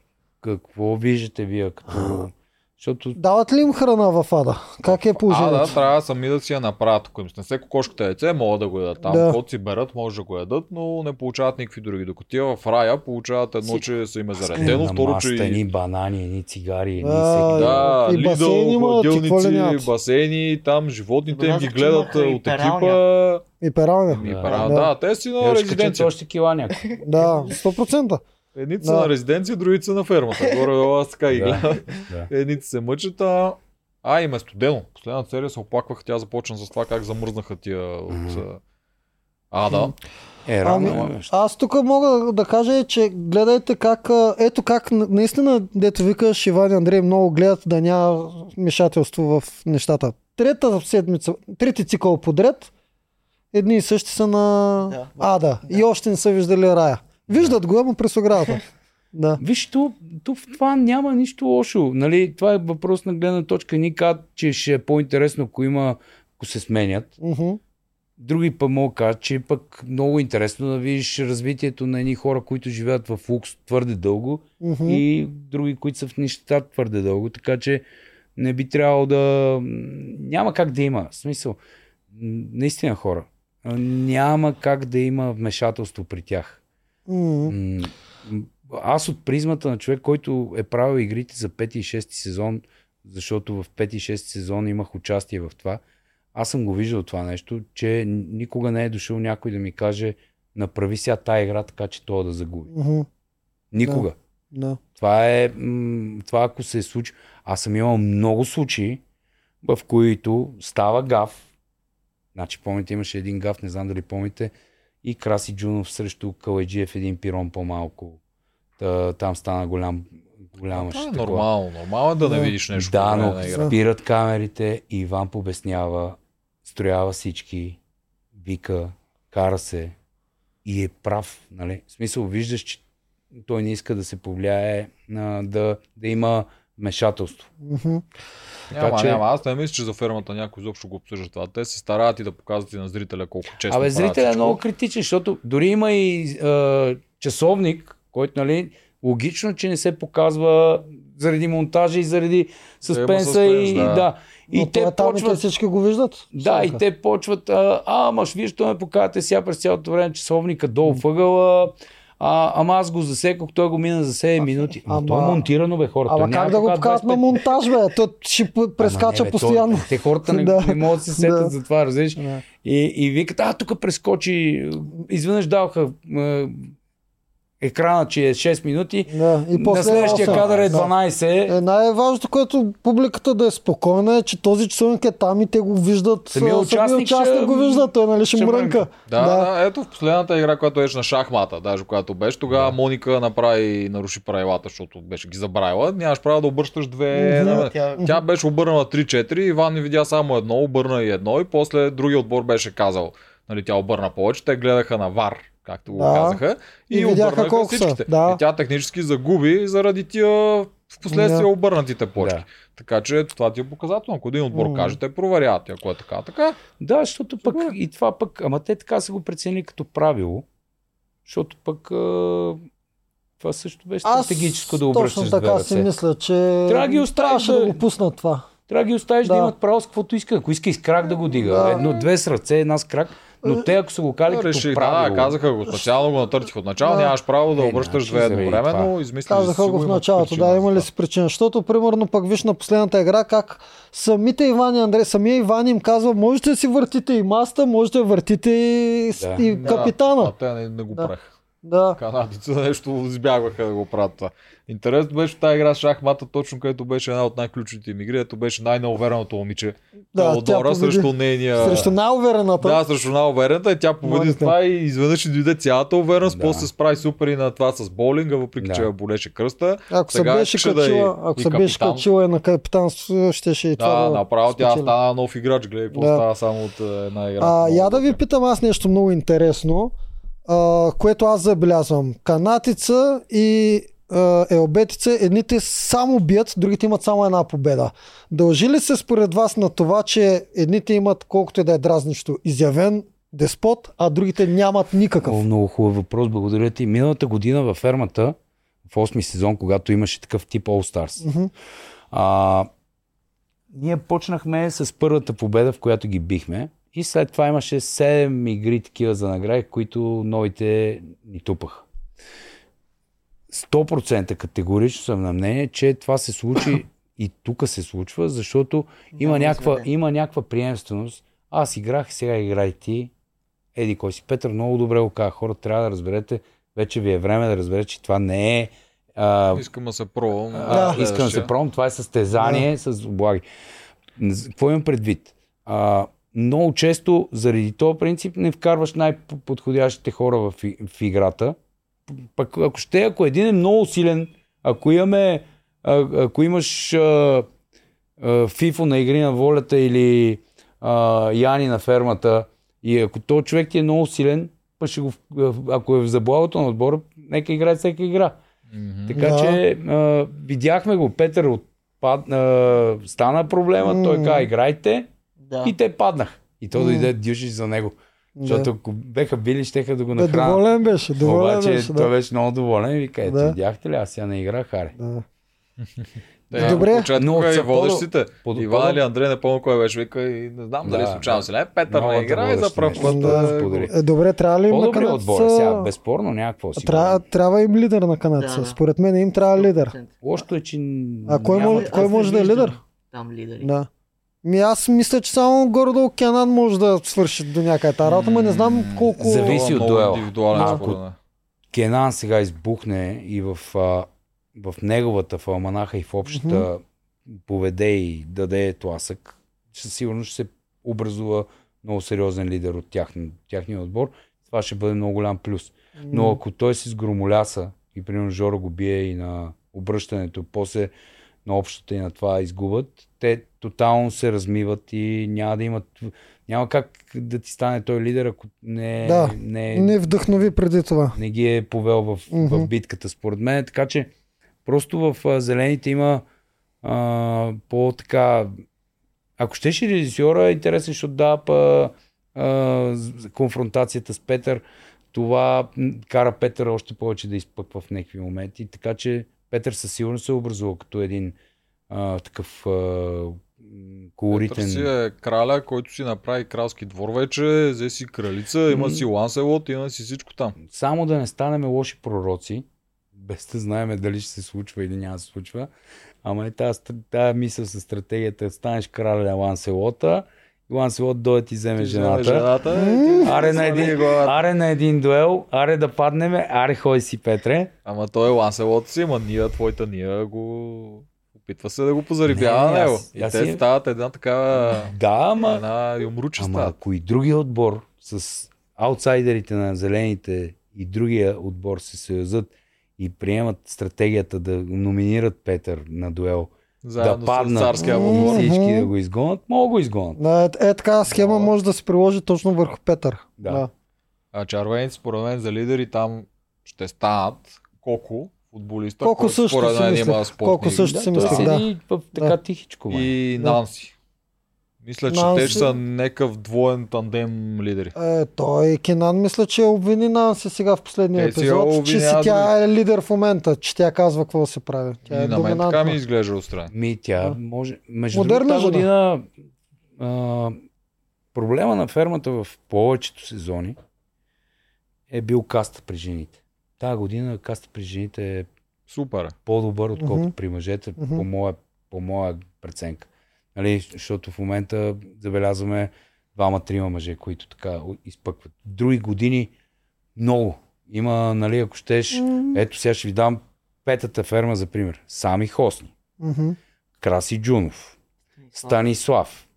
какво виждате вие като... Защото Дават ли им храна в ада? Как е а, положението? да, трябва сами да си я направят. Ако им се не кокошката яйце, могат да го ядат там. Да. Каквото си берат, може да го ядат, но не получават никакви други. Докато тия в рая получават едно, Си- че са им е заредено, второ, че и едни банани, едни цигари, едни А. Да, И Лидъл, басейни имат, и какво ли хладилници, нямат? басейни, там животните им ги гледат и от екипа. И пералня. Ми Да. пара, Да. да, те си на резиденция. още кила някакви. Да, 100%. Едните са Да. на резиденция, другите са на фермата. Горе аз така ги Да. гледам. Да. Едните се мъчат, а... А, им е студено. Последната серия се оплакваха, тя започна с това как замръзнаха тия от... А, да. Е, рано Ами, е. аз тук мога да кажа, че гледайте как, ето как наистина, дето викаш Иван и Андрей, много гледат да няма вмешателство в нещата. Трета седмица, трети цикъл подред, едни и същи са на Да. Ада и още не са виждали рая. Виждат го, ама през оградата. Да. Виж, то, то в това няма нищо лошо. Нали? Това е въпрос на гледна точка. Ни казват, че ще е по-интересно, ако има, ако се сменят. Мгм. Други пък могат кажат, че е пък много интересно да видиш развитието на едни хора, които живеят в лукс твърде дълго Мгм. и други, които са в нищета твърде дълго. Така че не би трябвало да... Няма как да има. В смисъл, наистина хора, няма как да има вмешателство при тях. Аз от призмата на човек, който е правил игрите за 5 и 6 сезон, защото в 5 и 6 сезон имах участие в това, аз съм го виждал това нещо, че никога не е дошъл някой да ми каже направи сега тая игра така, че това да загуби. Мгм. Никога. Да. Това е, това ако се е случи. Аз съм имал много случаи, в които става гаф. Значи, помните, имаше един гаф, не знам дали помните, и Краси Джунов срещу Калайджиев един пирон по-малко. Та, там стана голям, голяма Това е щекла. нормално. Нормално е да не Да. видиш нещо. Да, но спират камерите и Иван побеснява, строява всички, вика, кара се и е прав. Нали? В смисъл, виждаш, че той не иска да се повлияе, да, да има вмешателство. Мгм. Няма, Така че- няма. Аз не мисля, че за фермата някой изобщо го обсъжда това. Те се стараят и да показват и на зрителя колко често Абе, зрителя е много критичен, защото дори има и а, часовник, който, нали, логично, че не се показва заради монтажа и заради съспенса съспенс, и да. да. Но И те и почват всички го виждат. Да, и Всяка. те почват, а, а ама вие що ме покажете сега през цялото време часовника долу въгъла, а, ама аз го засекох, той го мина за 7 минути. Ама, ама- то е монтирано, бе, хора. Ама той как да го покажат на 25. монтаж, бе? То ще прескача не, бе, постоянно. То, те хората не, Да. не могат да се сетят Да. за това, разбираш? Да. И, и викат, а, тук прескочи, изведнъж даваха екрана, че е 6 минути, Да, и на после следващия осем. кадър е Да. 12. Е, най-важното, което публиката да е спокойна е, че този часовник е там и те го виждат. Самия а, участник участник ще- го вижда, той нали ще ще мрънка. мрънка. Да, да, да, ето в последната игра, която беше на шахмата, даже когато беше, тогава Да. Моника направи и наруши правилата, защото беше ги забравила. Нямаш право да обръщаш две. На- Тя, Тя беше обърнала 3-4, Иван не видя само едно, обърна и едно и после другия отбор беше казал, нали, тя обърна повече, те гледаха на ВАР, както го Да. казаха, и, И видяха колко са, всичките. да. И тя технически загуби заради тия в последствие Да. обърнатите почки. Да. Така че това ти е показателно. Ако един отбор М. каже, те проверяват. И Ако е така, така. Да, защото пък Супер. и това пък, ама те така са го преценили като правило, защото пък това също беше Аз стратегическо да обръщаш точно така си мисля, че Трябва да ги оставиш да- да го пуснат това. Трябва да ги оставиш да, Да. имат право с каквото иска. Ако иска и с крак да го дига. Да. Едно, две с ръце, една с крак. Но те ако са го кали като Реших, да, правило, да, казаха го. Специално го натъртих от начало. Да. Нямаш право да Е, обръщаш значи, две заради едновременно. това. Измислили Казаха си го в началото, причина да, има ли си причина. Защото, примерно, пък виж на последната игра как самите Иван и Андрей, самия Иван им казва, можете да си въртите и маста, можете да въртите и, Да. и Да, капитана. А те не, не го Да. правеха. Да. Канадица нещо избягваха да го правят това. Интересно беше тази игра с шахмата, точно където беше една от най-ключовите им игри, ето беше най-неувереното момиче. Да, Теодора срещу нейния... Срещу най-уверената. Да, срещу най-уверената и тя победи Моника. това и изведнъж и дойде цялата увереност, Да. после се справи супер и на това с боулинга, въпреки Да. че я болеше кръста. Ако се Сега беше искаше да е качила, ако и се беше капитан. качила и на капитанство, щеше и това Да, направо тя стана нов играч, гледай Да. става само от е, една игра. А, я да ви питам аз нещо много интересно, а, което аз забелязвам. Канатица и а, елбетица, едните само бият, другите имат само една победа. Дължи ли се според вас на това, че едните имат колкото и да е дразнището изявен деспот, а другите нямат никакъв? О, много хубав въпрос, благодаря ти. Миналата година във фермата, в 8 сезон, когато имаше такъв тип All Stars, а, ние почнахме с първата победа, в която ги бихме. И след това имаше 7 игри такива за награди, които новите ни тупаха. 100% категорично съм на мнение, че това се случи и тук се случва, защото има, Няма някаква, има някаква приемственост. Аз играх, сега играй ти. Еди кой си. Петър много добре го каза. Хора, трябва да разберете, вече ви е време да разберете, че това не е а, Искам да се пробвам. а, искам да се пробвам. Това е състезание с облаги. Какво имам предвид? А, много често, заради този принцип, не вкарваш най-подходящите хора в, в играта. Пък ако ще, ако един е много силен, ако имаме, а, ако имаш а, а, Фифо на игри на волята или а, Яни на фермата и ако този човек ти е много силен, пък ще го, ако е в заблавото на отбора, нека играе всяка игра. Така Да. че а, видяхме го, Петър отпад, а, стана проблема, той каза играйте Да. и те паднах. И то дойде дюшиш за него. Защото ако беха били, щеха да го Да, нахранят. доволен беше, доволен Обаче беше. той Да. беше много доволен и вика, ето Да. видяхте ли, аз сега не играх, харе. Да. Те, Добре. Добре, Но и са водещите. по- Иван или Андрей, не помня кой беше, вика и не знам дали Да, случайно да. се не. Петър не игра и за пръв път. Да, е. Е, добре, трябва ли им на По-добри отбор е сега, безспорно някакво си. Трябва, трябва им лидер на канадеца. Да, да. Според мен им трябва лидер. 100%. Лошото е, че А кой може- кой да е лидер? Там лидери. Да. Ми аз мисля, че само горе-долу Кенан може да свърши до някъде тази работа, но не знам колко... Зависи от дуела. Ако-. Кенан сега избухне и в, а, в неговата в Алманаха и в общата поведе и даде тласък, със сигурност ще се образува много сериозен лидер от тях, тяхния отбор. Това ще бъде много голям плюс. Но ако той се сгромоляса и примерно Жоро го бие и на обръщането, после на общата и на това изгубят, те тотално се размиват и няма да имат няма как да ти стане той лидер, ако не, Да, не, Не вдъхнови преди това. не ги е повел в, Мгм. в битката, според мен. Така че просто в а, зелените има а, по-така... Ако щеше режисьора, е интересен, защото да, па, а, конфронтацията с Петър, това кара Петър още повече да изпъква в някакви моменти. Така че Петър със сигурност се е образувал като един а, такъв а, колоритен... Петър си е краля, който си направи кралски двор вече, взе си кралица, има си Ланселот, има си всичко там. Само да не станем лоши пророци, без да знаем дали ще се случва или няма да се случва. Ама е тази, тази мисъл с стратегията, станеш краля на Ланселота, и Ланселот дойде ти вземе жената. жената и ти Аре на, един, аре на един дуел, аре да паднеме, аре ходи си Петре. Ама той е Ланселот си, ама ние, твоята ние го... Опитва се да го позарибява Не, на него. аз- И аз те си- стават една такава... Да, ама, Една юмруча ама стават. ако и другия отбор с аутсайдерите на зелените и другия отбор се съюзат и приемат стратегията да номинират Петър на дуел, Заедно да с паднат царския отбор. всички да го изгонят, могат да го изгонят. Да, е, е така схема Да. може да се приложи точно върху Петър. Да. Да. А червените, според мен, за лидери там ще станат Коко футболиста, Колко който също според си мен има спортни... Колко също Да, си да. седи в така Да. тихичко. бе. И Да. Нанси. Мисля, че Нанси- те ще са някакъв двоен тандем лидери. Е, той Кенан мисля, че обвини Нанси сега в последния я епизод, че си тя е лидер в момента, че тя казва какво се прави. Тя е и на мен така ми изглежда отстрани. Ми тя Да. може... Между Модерна другото, година а, проблема на фермата в повечето сезони е бил каста при жените. Тая година каста при жените е Супер. по-добър, отколкото Мгм. при мъжете, Мгм. по, моя, по моя преценка. Нали, защото в момента забелязваме двама-трима мъже, които така изпъкват. Други години много. Има, нали, ако щеш, М, ето сега ще ви дам петата ферма за пример. Сами Хосни, мгм. Краси Джунов, Станислав,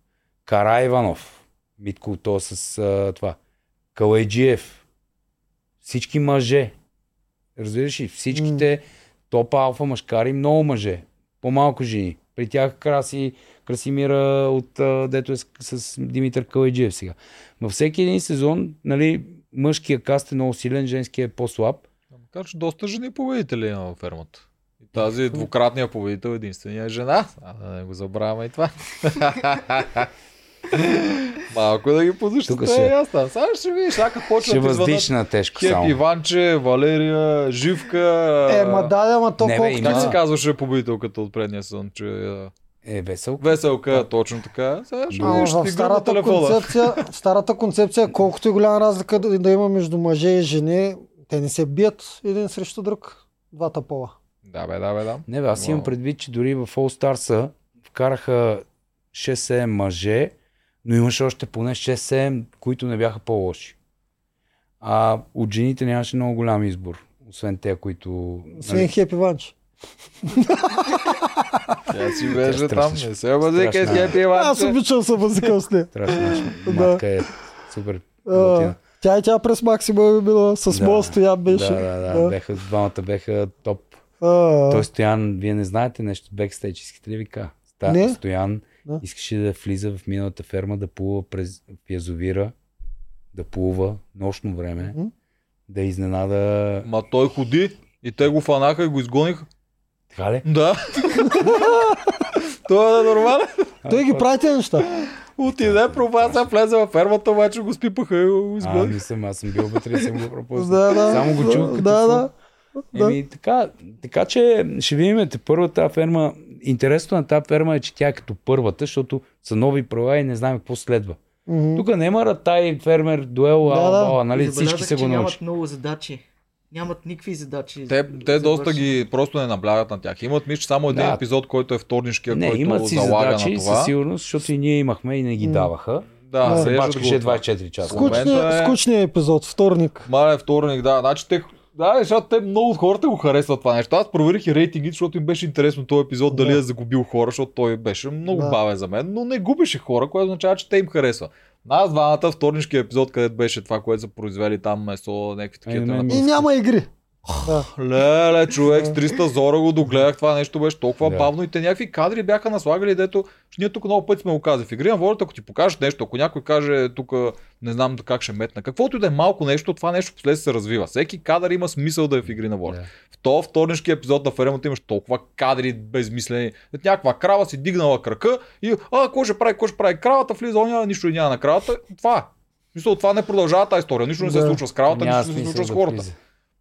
Кара Иванов, Митко то с а, това, Калайджиев, всички мъже. Разбираш ли? Всичките топ алфа мъжкари, много мъже, по-малко жени. При тях Краси, Красимира от дето е с, с Димитър Калайджиев сега. Във всеки един сезон, нали, мъжкия каст е много силен, женския е по-слаб. Макар че доста жени победители има във фермата. И тази двукратния победител единствения е жена. А, да не го забравяме и това. Малко да ги Тук подущате ще- е ясно. Сега ще видиш, сега като почнат Ще да извънат въздиш на тежко Кеп, само. Иванче, Валерия, Живка. Е, ма да, ама то Не, бе, колкото... Как има- се казваше победителката от предния сезон, че а, Е, весел. Веселка, точно така. Сега ще видиш, в старата концепция, в старата концепция, колкото и голяма разлика да, да има между мъже и жени, те не се бият един срещу друг. Двата пола. Да, бе, да, бе, да. Не, бе, аз имам предвид, че дори в All Stars вкараха 6-7 мъже, но имаше още поне 6-7, които не бяха по-лоши. А от жените нямаше много голям избор, освен те, които... Освен нали, Хепи Ванч. Тя си беше Тя там. Не се базика с. Хепи Аз Иванче. обичам се базикал с нея. Страшна Да. матка е супер. Готина. Тя и тя през максимум е била с Да, моят стоян беше. Да, да, да, Да. Беха, двамата беха топ. А, Той Стоян, вие не знаете нещо бекстейдж, искате ли ви кажа? Ста, Не. Стоян Да. искаше да влиза в миналата ферма, да плува през язовира, да плува нощно време, Мгм. да изненада... Ма той ходи и те го фанаха и го изгониха. Така ли? Да. Той е нормален. Той ги прави тези неща. Отиде, пропаса, влезе във фермата, обаче го спипаха и го А, изгониха. не съм, аз съм бил вътре и съм го пропуснал. Да, да. Само го чух Да, да. Еми, така, така че ще видим те първа тази ферма. Интересното на тази ферма е, че тя е като първата, защото са нови права и не знаем какво следва. Мгм. Тук няма ратай, фермер, дуел, Да, ала, да. ала, нали, всички се го нямат научат. много задачи. Нямат никакви задачи. Те, за- те доста ги просто не наблягат на тях. Имат, мисля, само един Да. епизод, който е вторнишкия, Не, който имат си залага задачи на това. със сигурност, защото и ние имахме и не ги даваха. Да, Да. се бачкаше го това. 24 часа. Скучният, е- скучният епизод, вторник. Мале, вторник, да. Значи те, да, защото те много от хората го харесват това нещо. Аз проверих и рейтингите, защото им беше интересно този епизод дали Да. е загубил хора, защото той беше много Да. бавен за мен, но не губеше хора, което означава, че те им харесва. Нас двамата вторнишкия епизод, където беше това, което са произвели там месо, някакви такива. Ами, мен тема. И няма игри. Да. Леле, човек, с 300 зора го догледах, това нещо беше толкова Да. бавно и те някакви кадри бяха наслагали, дето ние тук много пъти сме го казали. В игри на волята, ако ти покажеш нещо, ако някой каже тук не знам как ще метна, каквото и да е малко нещо, това нещо после се развива. Всеки кадър има смисъл да е в игри на волята. Да. В то вторнишки епизод на фермата имаш толкова кадри безмислени. Някаква крава си дигнала крака и а, какво ще прави, какво ще прави кравата, влиза, оня, нищо и няма на кравата. Това е. Мисля, това не продължава тази история. Нищо не се Да. случва с кравата, нищо не се случва с да хората. влиза.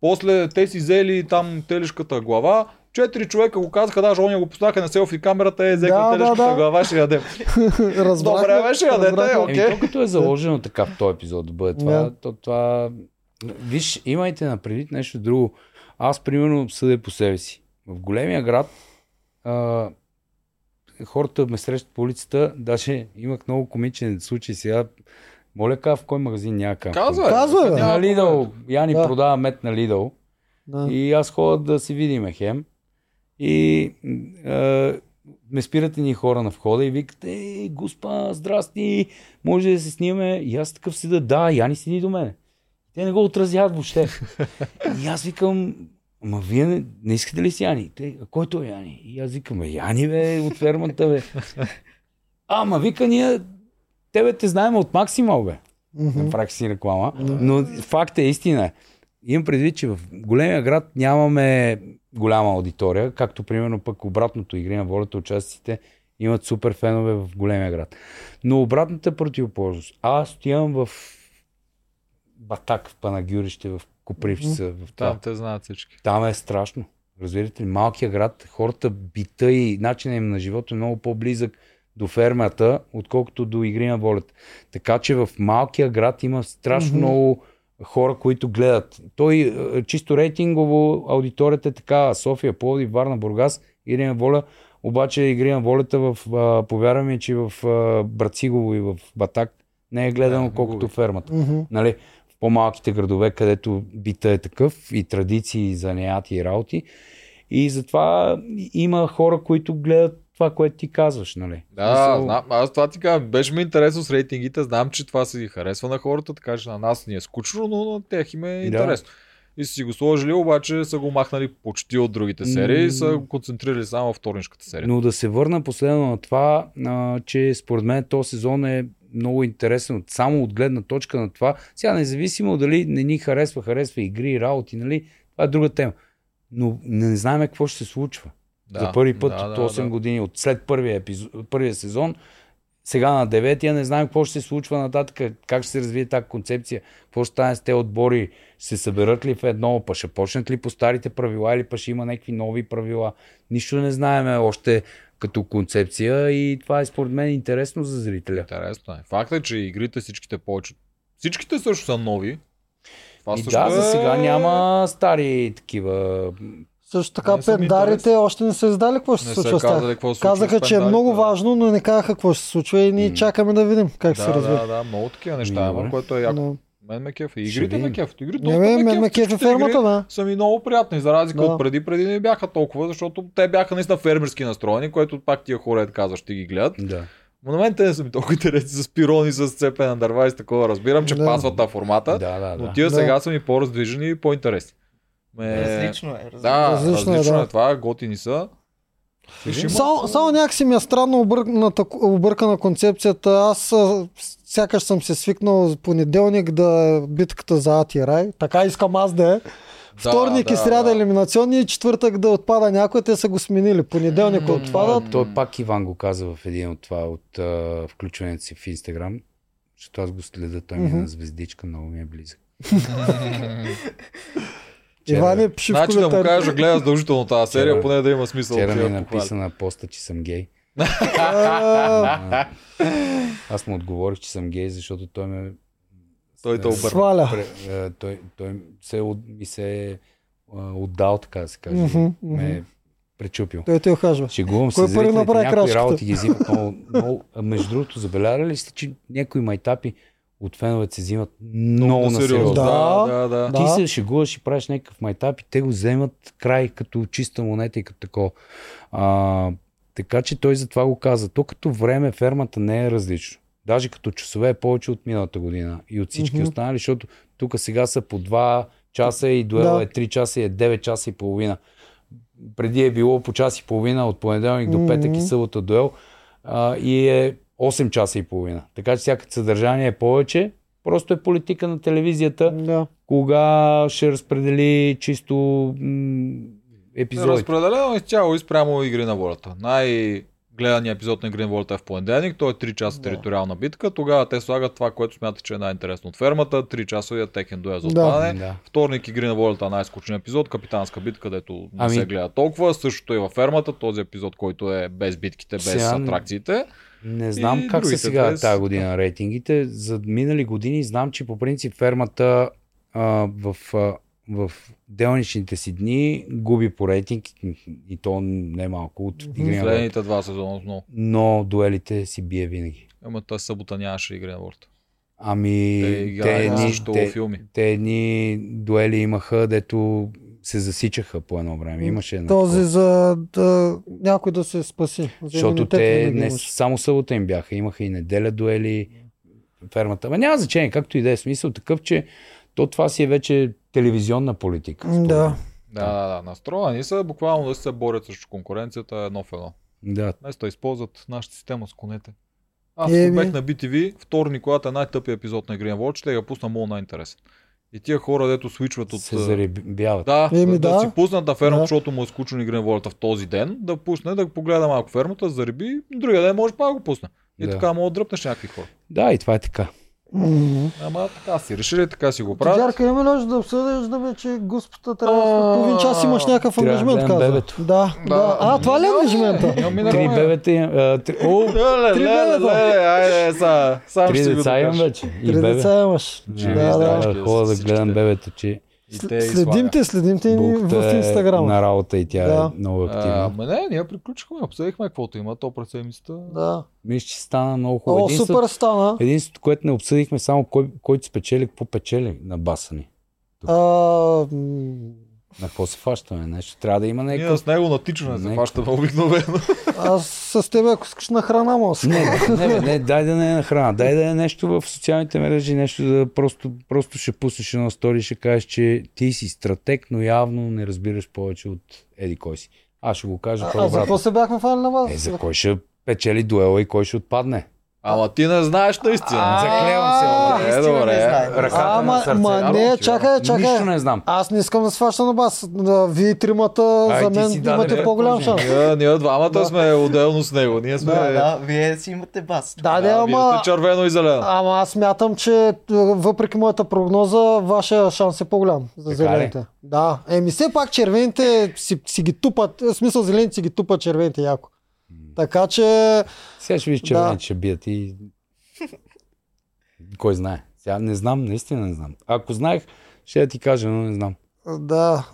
После те си взели там телешката глава. Четири човека го казаха, даже оня го поставяха на селфи камерата, е, взеха Да, да, телешката да. глава, ще ядем. Разбрахме. Добре, беше, ядете, разбрахме. окей. Еми, то като е заложено така в този епизод да бъде това, Да. то това... Виж, имайте на предвид нещо друго. Аз, примерно, съдя по себе си. В големия град а, хората ме срещат по улицата, даже имах много комичен случай сега. Моля, ка в кой магазин няма ка? Казва, Казва, бе. На Лидъл. Яни Да. продава мед на Лидъл. Да. И аз ходя да си видиме хем. И а, ме спират ни хора на входа и викат, ей, госпа, здрасти, може да се снимаме. И аз такъв седа, да, Яни седи до мене. Те не го отразяват въобще. и аз викам, ама вие не, не искате ли си Яни? Те, а кой той е Яни? И аз викам, «Е, Яни бе, от фермата бе. Ама вика, ние тебе те знаем от Максимал бе. Мгм. Направих си реклама. Но факт е истина. Имам предвид, че в големия град нямаме голяма аудитория, както примерно пък обратното игри на волята участниците имат супер фенове в големия град. Но обратната противоположност. Аз отивам в Батак, в Панагюрище, в Копривчица, в това. Там те знаят всички. Там е страшно. Разбирате ли? Малкият град, хората, бита и начинът им на живота е много по-близък до фермата, отколкото до игри на волята. Така че в малкия град има страшно Мгм. много хора, които гледат. Той е, чисто рейтингово аудиторията е така. София, Пловдив, Варна, Бургас, игри на воля. Обаче игри на волята в, ми, че в Брацигово и в Батак не е гледано Да, колкото губи. фермата Мгм. нали, в по-малките градове, където бита е такъв и традиции, и занятия и работи. И затова има хора, които гледат това, което ти казваш, нали? Да, Мисъл, знам, аз това ти казвам, беше ми интересно с рейтингите, знам, че това се харесва на хората, така че на нас ни е скучно, но на тях им е Да. интересно. И са си го сложили, обаче са го махнали почти от другите серии и са го концентрирали само в вторничката серия. Но да се върна последно на това, а, че според мен този сезон е много интересен само от гледна точка на това. Сега независимо дали не ни харесва, харесва игри, работи, нали? Това е друга тема. Но не знаем какво ще се случва. Да, За първи път да, от да, 8 да. години, от след първия, епизод, първия сезон, сега на деветия не знаем какво ще се случва нататък, как ще се развие тази концепция, какво ще стане с тези отбори, ще се съберат ли в едно, па ще почнат ли по старите правила или па ще има някакви нови правила. Нищо не знаеме още като концепция и това е според мен интересно за зрителя. Интересно е. Факт е, че игрите всичките повече. Всичките също са нови. Това И също да, за е- сега няма стари такива. Също така пендарите още не са издали какво ще Не се са случва казали какво се Казаха, че е много да. важно, но не казаха какво ще се случва и ние М. чакаме да видим как се Да, развие. да, да, много такива неща има, което е яко. Но- Мен ме кеф. И игрите ме кеф. Игрите Не, бе, мен ме кефи Всичките фермата, да. Са ми много приятни, за разлика Да. от преди. Преди не бяха толкова, защото те бяха наистина фермерски настроени, което пак тия хора, казваш, ще ги гледат. Да. Но на мен те не са ми толкова интересни с пирони, с цепене на дърва и с такова. Разбирам, че Да. пасват на формата, Да, да, но да. тия Да. сега са ми по-раздвижени и по-интересни. Ме... Различно е. Различно. Да, Различно различно, е, различно да. е, това, готини са. Само, само някакси ми е странно обърканата, объркана концепцията. Аз сякаш съм се свикнал в понеделник да е битката за Ати Рай. Така искам аз да е. Вторник и сряда елиминационни и четвъртък да отпада някой, те са го сменили. Понеделник М, отпадат. Той пак Иван го каза в един от това, от а, включването си в Инстаграм, защото аз го следя, той ми е на звездичка, много ми е близък. Иван е пиши в Значи да му кажа, гледа задължително тази серия, Вчера- поне да има смисъл. Вчера да ми е я похваля. написа на поста, че съм гей. Аз му отговорих, че съм гей, защото той ме... Той те обърна. Сваля. Пре, а, той, той се, е ми се е отдал, така да се каже. Ме мгм. е пречупил. Той те охажва. Шегувам се, зрителите, някои работи ги взимат много, много... Между другото, забелязали ли сте, че някои майтапи от феновете се взимат много на сериозно? Да. Да, да, да. Да. Ти се шегуваш и правиш някакъв майтап и те го вземат край като чиста монета и като тако. А, така че той затова го каза. То като време фермата не е различно. Даже като часове е повече от миналата година и от всички Мгм. останали, защото тук сега са по 2 часа и дуела Да. е 3 часа и е 9 часа и половина. Преди е било по час и половина от понеделник до петък и събота дуел а, и е 8 часа и половина. Така че всяка съдържание е повече. Просто е политика на телевизията Да. кога ще разпредели чисто м- епизоди. Разпределено изцяло и спрямо Игри на волята. Най-гледаният епизод на Игри на волята е в понеделник, той е 3 часа Да. териториална битка. Тогава те слагат това, което смятат, че е най-интересно от фермата. 3 часовия текен дуел за Да. отпадане. Да. Вторник Игри на волята най-скучен епизод, капитанска битка, където не Ами- се гледа толкова. Същото и във фермата, този епизод, който е без битките, без Сега- атракциите. Не знам И как са сега без- тази година рейтингите. За минали години знам, че по принцип фермата а, в, а, в делничните си дни губи по рейтинг и то не малко от игри. Последните два сезона много. Но дуелите си бие винаги. Ама тази събота нямаше Игри на волята. Ами, Те те, едни, те, филми. те едни дуели имаха, дето се засичаха по едно време. Имаше едно Този такова. за да някой да се спаси. За Защото те не само събота им бяха, имаха и неделя дуели, фермата. Ма няма значение, както и да е смисъл такъв, че то това си е вече телевизионна политика. Да. мен. Да, да, да. Настроени са буквално да се борят срещу конкуренцията едно в едно. Да, да използват нашата система с конете. Аз Еми. Еми... на BTV, вторник, когато е най-тъпия епизод на Игри на Волче, ще я пусна много най-интересен. И тия хора, дето свичват от... се заребяват. Да, Еми, да, да. си пуснат на фермата, Да. защото му е скучно игра на волята в този ден, да пусне, да погледа малко фермата, зареби, другия ден може пак да го пусне. И Да. така мога да дръпнеш някакви хора. Да, и това е така. Ама така си решили, така си го правят. Имаме ли още да обсъдиш, да бе, че господа трябва в половин час имаш някакъв ангажимент, гледам каза. бебето. Да, да. А, това ли е ангажимента? Три бебета имам. а, три- О, бебета. айде, са, сам три деца имам вече. Три деца имаш. Да, да. здрави. Трябва да гледам бебето, че И те и Следим те, следим те в е Инстаграм. на работа и тя Да. е много А, активна. Ама не, ние приключихме, обсъдихме каквото има, то през седмицата. Да. Мисля, че стана много хубаво. О, Единството- супер стана. Единството, което не обсъдихме, само кой, който спечели, какво печели на баса ни. А, На какво се фащаме? Нещо трябва да има Ние някакъв... с него на тичане се фащаме обикновено. аз с тебе, ако искаш на храна, се- Не, не, не, не, дай да не е на храна, дай да е нещо в социалните мрежи, нещо да просто, просто ще пуснеш едно стори и ще кажеш, че ти си стратег, но явно не разбираш повече от еди кой си. Аз ще го кажа А, а за какво се бяхме фанали на вас? Е, за кой ще печели дуела и кой ще отпадне? Ама ти не знаеш наистина. Заклевам се. Е, добре. Ръката А, на ма, сърце. ма Вярвам не, чакай, чакай. Нищо не знам. Аз не искам да сваща на бас. Вие тримата за мен имате по-голям шанс. Ние, двамата сме отделно с него. Ние сме... Да, вие си имате бас. Да, да, вие ама... сте червено и зелено. Ама аз смятам, че е, въпреки моята прогноза, вашия шанс е по-голям за зелените. Да. Еми все пак червените си, си ги тупат, в смисъл зелените си ги тупат червените яко. Така че, Сега ще видиш, че Да. ще бият и... Кой знае? Сега не знам, наистина не знам. Ако знаех, ще ти кажа, но не знам. да.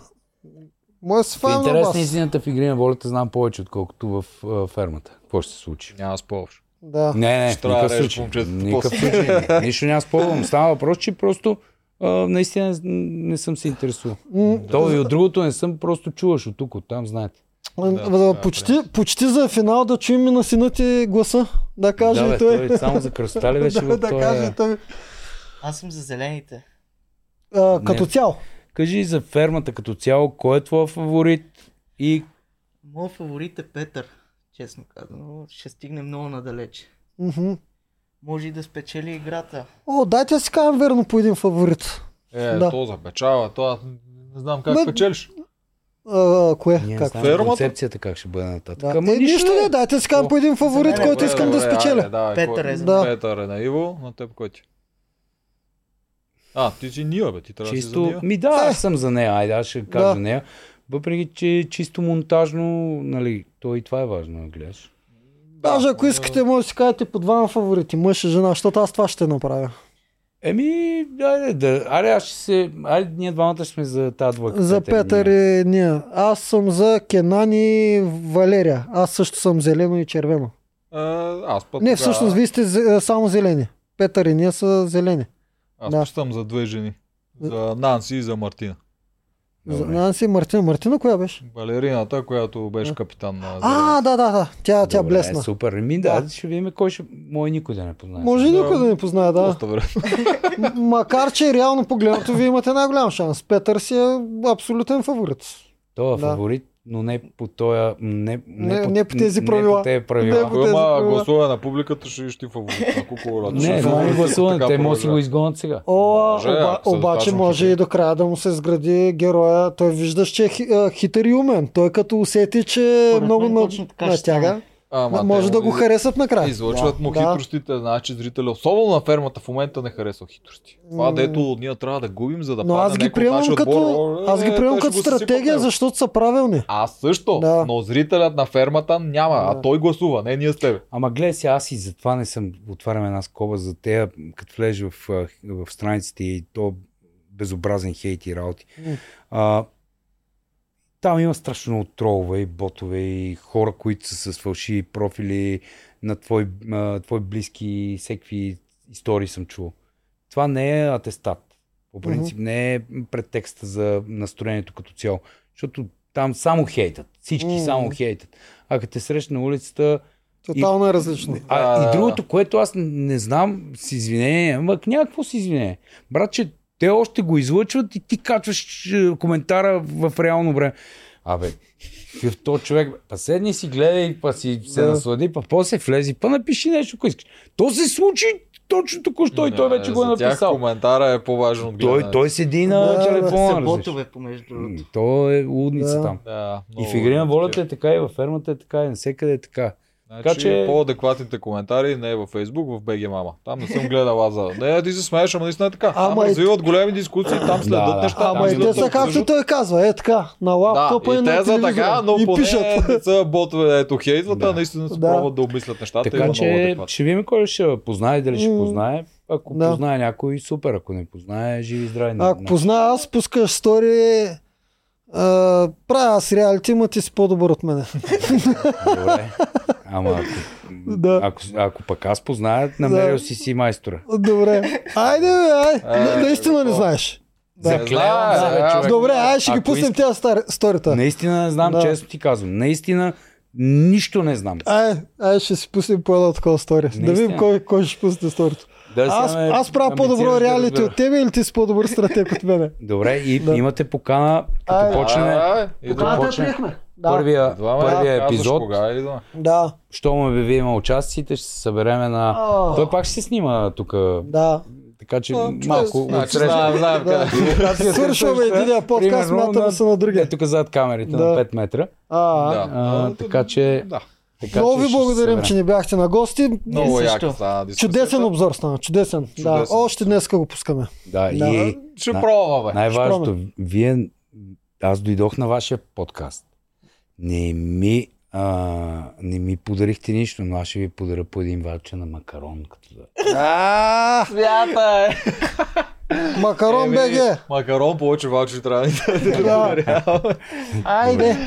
Моя си В фан на интерес бас. на истината в игри на волята знам повече, отколкото в а, фермата. Какво ще се случи? Няма спорш. Да. Не, не, Ще никакъв случай. Никакъв случай. Нищо няма спорвам. Става въпрос, че просто а, наистина не, не съм се интересувал. То и от другото не съм просто чуваш от тук, от там, знаете. Да, да, почти, почти за финал да чуем и на сина ти гласа. Да каже да, и бе, той. той само за кръста ли беше да, да каже и той. Аз съм за зелените. А, като цяло. Кажи за фермата като цяло, кой е твой фаворит и Моят фаворит е Петър, честно казано. Ще стигне много надалече. Мгм. Може и да спечели играта. О, дайте да си кажем верно по един фаворит. Е, Да. то за печала, то не знам как Ме- печелиш. А, кое? ние не как? знаем Фермата? концепцията как ще бъде нататък. Да. Ама Е, нищо не, дайте да си кажем по един фаворит, за мен е който искам да спечеля. давай, Петър е Да. Петър е на Иво, на теб кой ти? А, ти си Ния, бе, ти трябва да си за Чисто, Ния. ми да, аз съм за нея, айде аз ще кажа Да. за нея. Въпреки, че чисто монтажно, нали, то и това е важно да гледаш. Даже ако искате, може да си кажете по двама фаворити, мъж и жена, защото аз това ще направя. Еми, айде, да, айде, аз ще се, айде, ние двамата сме за тази двойка. За Петър и ние. Аз съм за Кенан и Валерия. Аз също съм зелено и червено. А, аз път Не, всъщност вие сте само зелени. Петър и ние са зелени. Аз да. съм за две жени. За Нанси и за Мартина. За. Нанси Мартина. Мартина коя беше? Балерината, която беше капитан на А, да, да, да. Тя, тя Добре, блесна. Супер. Еми, да, Да. ще видим кой ще... Мой никой да не познае. Може и Да. никой да не познае, да. Макар, че реално погледнато вие имате най-голям шанс. Петър си е абсолютен фаворит. Той е Да. фаворит, но не по тоя... Не, Не- не по тези правила. Не по тези правила. Не по- Ако има тези- гласуване на публиката, ще ще ти фаворит. Ако колорado. Не, не, не фаворит, гласуване, те може да си го изгонят сега. О, Може, оба, обаче може и до края да му се сгради героя. Той виждаш, че е а, хитър и умен. Той като усети, че Според много на, така ще Ама може да го харесат накрая. Излъчват му Да. хитростите, знаеш, че зрителя, особено на фермата в момента не харесва хитрости. Това, дето ние трябва да губим, за да Но падне аз ги приемам като, отбор, аз ги е, приемам като стратегия, защото са правилни. Аз също, Да. но зрителят на фермата няма, Да. а той гласува, не ние с тебе. Ама гледай сега, аз и затова не съм, отварям една скоба за тея, като влезеш в, в страниците и то безобразен хейт и работи. А, там има страшно много тролове и ботове и хора, които са с фалшиви профили на твои, а, твои близки, всеки истории съм чувал. Това не е атестат. По принцип не е претекста за настроението като цяло. Защото там само хейтат. Всички М. само хейтат. А като те срещна на улицата, Тотално е различно. а, Да. и другото, което аз не знам, с извинение, ама някакво с извинение. Братче, те още го излъчват и ти качваш е, коментара в реално време. Абе, в то човек, па седни си, гледай, па си се Да. наслади, па после влези, па напиши нещо, ако искаш. То се случи точно току-що и той вече го е написал. коментара е по-важен от Той, той седи на Да, да, телефона. разбираш. Съботове, помежду другото. То е лудница Да. там. Да, И в игри на волята е така, и във фермата е така, и навсекъде е така. Значи, Така че- по-адекватните коментари не е във Facebook, в BG Мама. Там не съм гледал аз за... Не, ти се смееш, ама наистина е така. Ама Там и- развиват големи дискусии, там следят Да, да. неща. Ама и те са както той казва, е така, на Да, лаптопа и, и на те са телевизора. така, но и поне пишат. не са ботове, ето хейтват, а Да. наистина се Да. пробват да обмислят нещата. Така че ще видим кой ще познае, дали ще познае. Ако Да. познае някой, супер. Ако не познае, живи и здрави. Ако позная аз, пускаш стори, а, правя аз реалити, ма ти си по-добър от мене. Добре. Ама ако, Да. ако, ако пък аз позная, намерил Да. си си майстора. Добре. Айде, бе, ай. На- Наистина не знаеш. Да. Заклевам се, Да, човек. Добре, ай ще ги пуснем иск- тези стар- сторита. Наистина не знам, Да. често ти казвам. Наистина нищо не знам. Ай, ай ще си пуснем по едно такова стори. Да видим кой, кой ще пусне сторито. Да Аз, ме аз правя по-добро да реалити разбера. от тебе или ти си по-добър стратег от мене? Добре, и Да. имате покана, като Ай. почне да Покана- почне. приехме. Да. първия, Двама първия казваш епизод. Кога или да? Да. Що му обявим участците, ще се събереме на... О. Той пак ще се снима тук. Да. Така че А, малко Значи, отсреща. Да. къде. Свършваме единия подкаст, на- се на другия. Е, тук зад камерите Да. на 5 метра. Да. Така че- Да. Така, Много ви благодарим, че ни бяхте на гости. Много яка стана. Чудесен обзор стана, чудесен. Да, Чудесен. още днес го пускаме. Да, Да. и Ще На- пробваме. най-важното, вие, аз дойдох на вашия подкаст. Не ми, а, не ми подарихте нищо, но аз ще ви подаря по един ваучер на макарон. Като да. А, Свята е! Макарон БГ. Макарон повече ваучери трябва да Да. Айде.